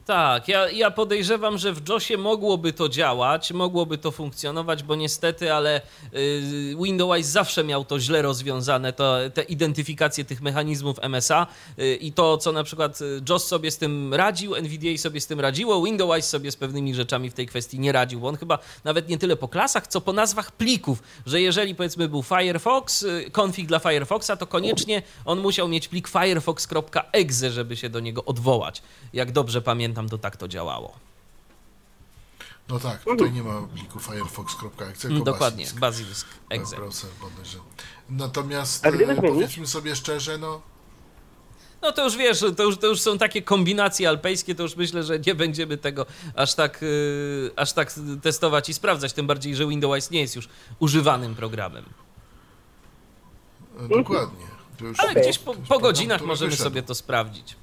Tak, ja, ja podejrzewam, że w JOSie mogłoby to działać, mogłoby to funkcjonować, bo niestety, ale y, Windows zawsze miał to źle rozwiązane, to, te identyfikacje tych mechanizmów MSA y, i to, co na przykład y, JOS sobie z tym radził, NVDA sobie z tym radziło, Windows sobie z pewnymi rzeczami w tej kwestii nie radził, bo on chyba nawet nie tyle po klasach, co po nazwach plików, że jeżeli powiedzmy był Firefox, config dla Firefoxa, to koniecznie on musiał mieć plik firefox.exe, żeby się do niego odwołać. Jak dobrze pamiętam, to tak to działało. No tak, tutaj nie ma pliku firefox.exe, Mm, Dokładnie, Basilisk. No, exe. browser bodajże. Natomiast e, powiedzmy sobie szczerze, no No to już wiesz, to już, to już są takie kombinacje alpejskie, to już myślę, że nie będziemy tego aż tak, yy, aż tak testować i sprawdzać, tym bardziej, że Windows nie jest już używanym programem. e, dokładnie. To już, Ale gdzieś po, po godzinach możemy wyszedł. sobie to sprawdzić.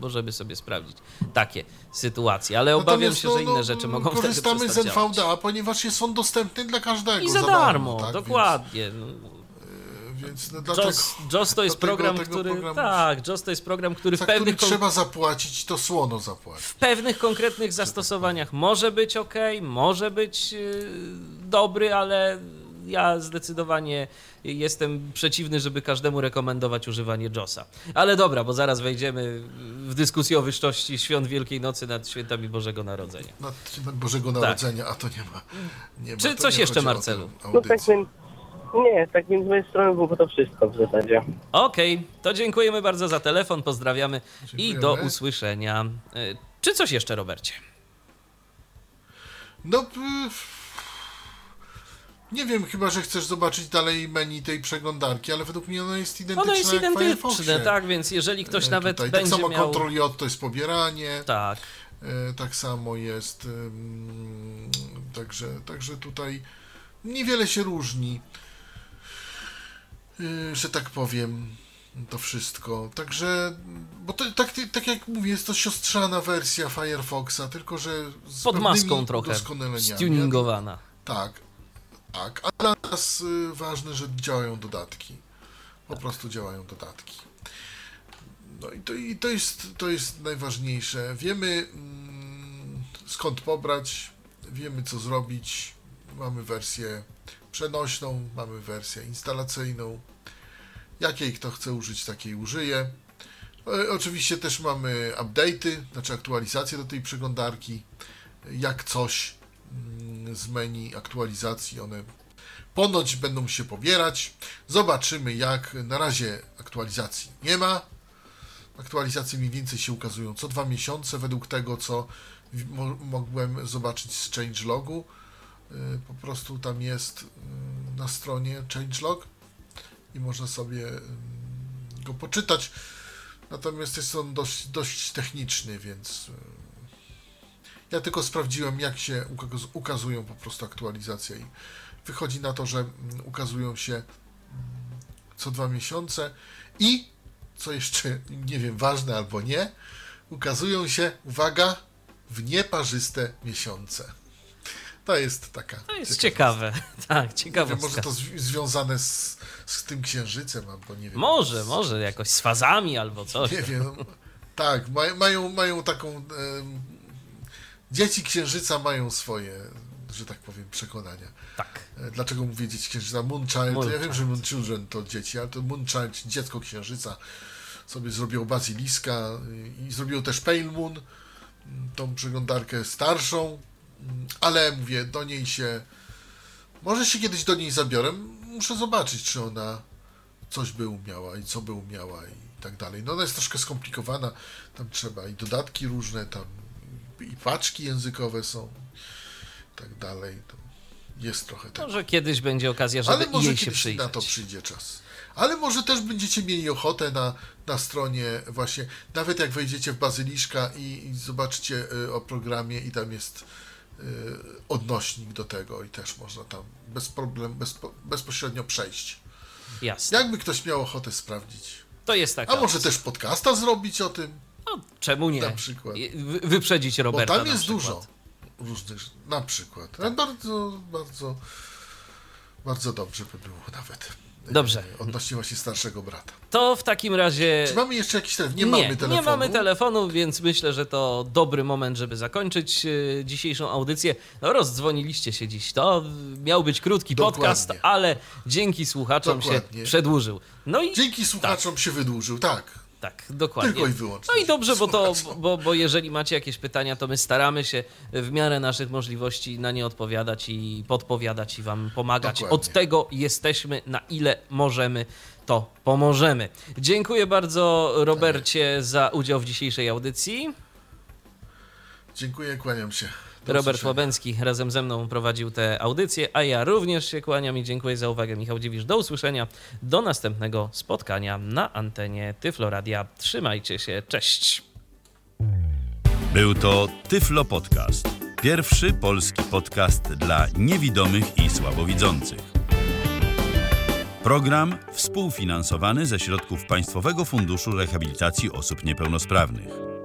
Możemy sobie sprawdzić takie sytuacje, ale obawiam Natomiast, się, no, że inne no, rzeczy mogą wtedy Korzystamy z. NVDA, ponieważ jest on dostępny dla każdego. I za darmo, tak? dokładnie. No, Więc, więc no, JOS to jest dlatego program, który. programu- Tak, JOS to jest program, który w za który pewnych, kon- trzeba zapłacić, to słono zapłacić. w pewnych konkretnych zastosowaniach może być ok, może być yy, dobry, ale ja zdecydowanie jestem przeciwny, żeby każdemu rekomendować używanie JOSa. Ale dobra, bo zaraz wejdziemy w dyskusję o wyższości świąt Wielkiej Nocy nad świętami Bożego Narodzenia. Na temat Bożego Narodzenia, a to nie ma. Nie ma Tak. Czy to coś nie jeszcze, Marcelu? No tak więc, nie, tak więc z mojej strony było to wszystko w zasadzie. Okej, to dziękujemy bardzo za telefon, pozdrawiamy i Dziękujemy. do usłyszenia. Yy, Czy coś jeszcze, Robercie? No, nie wiem, chyba, że chcesz zobaczyć dalej menu tej przeglądarki, ale według mnie ona jest identyczna Ono jest identyczne, tak, więc jeżeli ktoś E, nawet tutaj. Tak będzie samo miał... Ctrl J to jest pobieranie, Tak, e, tak samo jest, także, także tutaj niewiele się różni, y, że tak powiem, to wszystko. Także, bo to, tak, tak jak mówię, jest to siostrzana wersja Firefoxa, tylko że z pod maską trochę, stuningowana. Tak, tak. A dla nas y, ważne, że działają dodatki. Po Tak. prostu działają dodatki. No i to, i to, jest, to jest najważniejsze. Wiemy mm, skąd pobrać, wiemy co zrobić. Mamy wersję przenośną, mamy wersję instalacyjną. Jakiej kto chce użyć, takiej użyje. E, Oczywiście też mamy update'y, znaczy aktualizacje do tej przeglądarki. Jak coś z menu aktualizacji, one ponoć będą się pobierać. Zobaczymy jak. Na razie aktualizacji nie ma. Aktualizacje mniej więcej się ukazują co dwa miesiące, według tego co mogłem zobaczyć z changelogu. Y, Po prostu tam jest y, na stronie changelog i można sobie y, go poczytać. Natomiast jest on dość, dość techniczny, więc ja tylko sprawdziłem, jak się ukaz- ukazują po prostu aktualizacje i wychodzi na to, że mm, ukazują się mm, co dwa miesiące i co jeszcze, nie wiem, ważne albo nie, ukazują się, uwaga, w nieparzyste miesiące. To jest taka. To jest ciekawe. Tak, ciekawe. wiem, może to zwi- związane z, z tym księżycem, albo nie wiem. Może, z, może jakoś z fazami albo coś. Nie wiem. Tak, ma, mają, mają taką. Dzieci księżyca mają swoje, że tak powiem, przekonania. Tak. E, Dlaczego mówię dzieci księżyca? Moonchild. Ja Moonchild. wiem, że Moonchildren to dzieci, ale to Moonchild, dziecko księżyca, sobie zrobiło Baziliska i, zrobiło też Pale Moon, m, tą przeglądarkę starszą, m, ale mówię, do niej się. Może się kiedyś do niej zabiorę. Muszę zobaczyć, czy ona coś by umiała i co by umiała i tak dalej. No ona jest troszkę skomplikowana, tam trzeba i dodatki różne, tam i paczki językowe są i tak dalej. To jest trochę tego. Może kiedyś będzie okazja, żeby Ale może jej się przyjrzeć. na to przyjdzie czas. Ale może też będziecie mieli ochotę na, na stronie właśnie, nawet jak wejdziecie w Bazyliszka i, i zobaczycie y, o programie i tam jest y, odnośnik do tego i też można tam bez problem, bezpo, bezpośrednio przejść. Jasne. Jakby ktoś miał ochotę sprawdzić. To jest taka. A może też podcasta zrobić o tym? No, czemu nie? Na przykład. Wyprzedzić Bo Roberta. tam na jest dużo różnych, na przykład. Ale bardzo, bardzo, bardzo dobrze by było nawet. Dobrze. E, Odnośnie właśnie starszego brata. To w takim razie. Czy mamy jeszcze jakiś telefon? Nie, nie, mamy telefonu. nie mamy telefonu, więc myślę, że to dobry moment, żeby zakończyć e, dzisiejszą audycję. No, rozdzwoniliście się dziś. To miał być krótki Dokładnie. podcast, ale dzięki słuchaczom Dokładnie. się przedłużył. No i Dzięki słuchaczom się wydłużył, tak. Tak, dokładnie. Tylko i wyłącznie. No i dobrze, bo, to, bo, bo jeżeli macie jakieś pytania, to my staramy się w miarę naszych możliwości na nie odpowiadać i podpowiadać i wam pomagać. Dokładnie. Od tego jesteśmy, na ile możemy, to pomożemy. Dziękuję bardzo Robercie za udział w dzisiejszej audycji. Dziękuję, kłaniam się. Robert. Łabęcki razem ze mną prowadził tę audycję, a ja również się kłaniam i dziękuję za uwagę. Michał Dziwisz, do usłyszenia, do następnego spotkania na antenie Tyfloradia. Trzymajcie się, cześć! Był to Tyflo Podcast. Pierwszy polski podcast dla niewidomych i słabowidzących. Program współfinansowany ze środków Państwowego Funduszu Rehabilitacji Osób Niepełnosprawnych.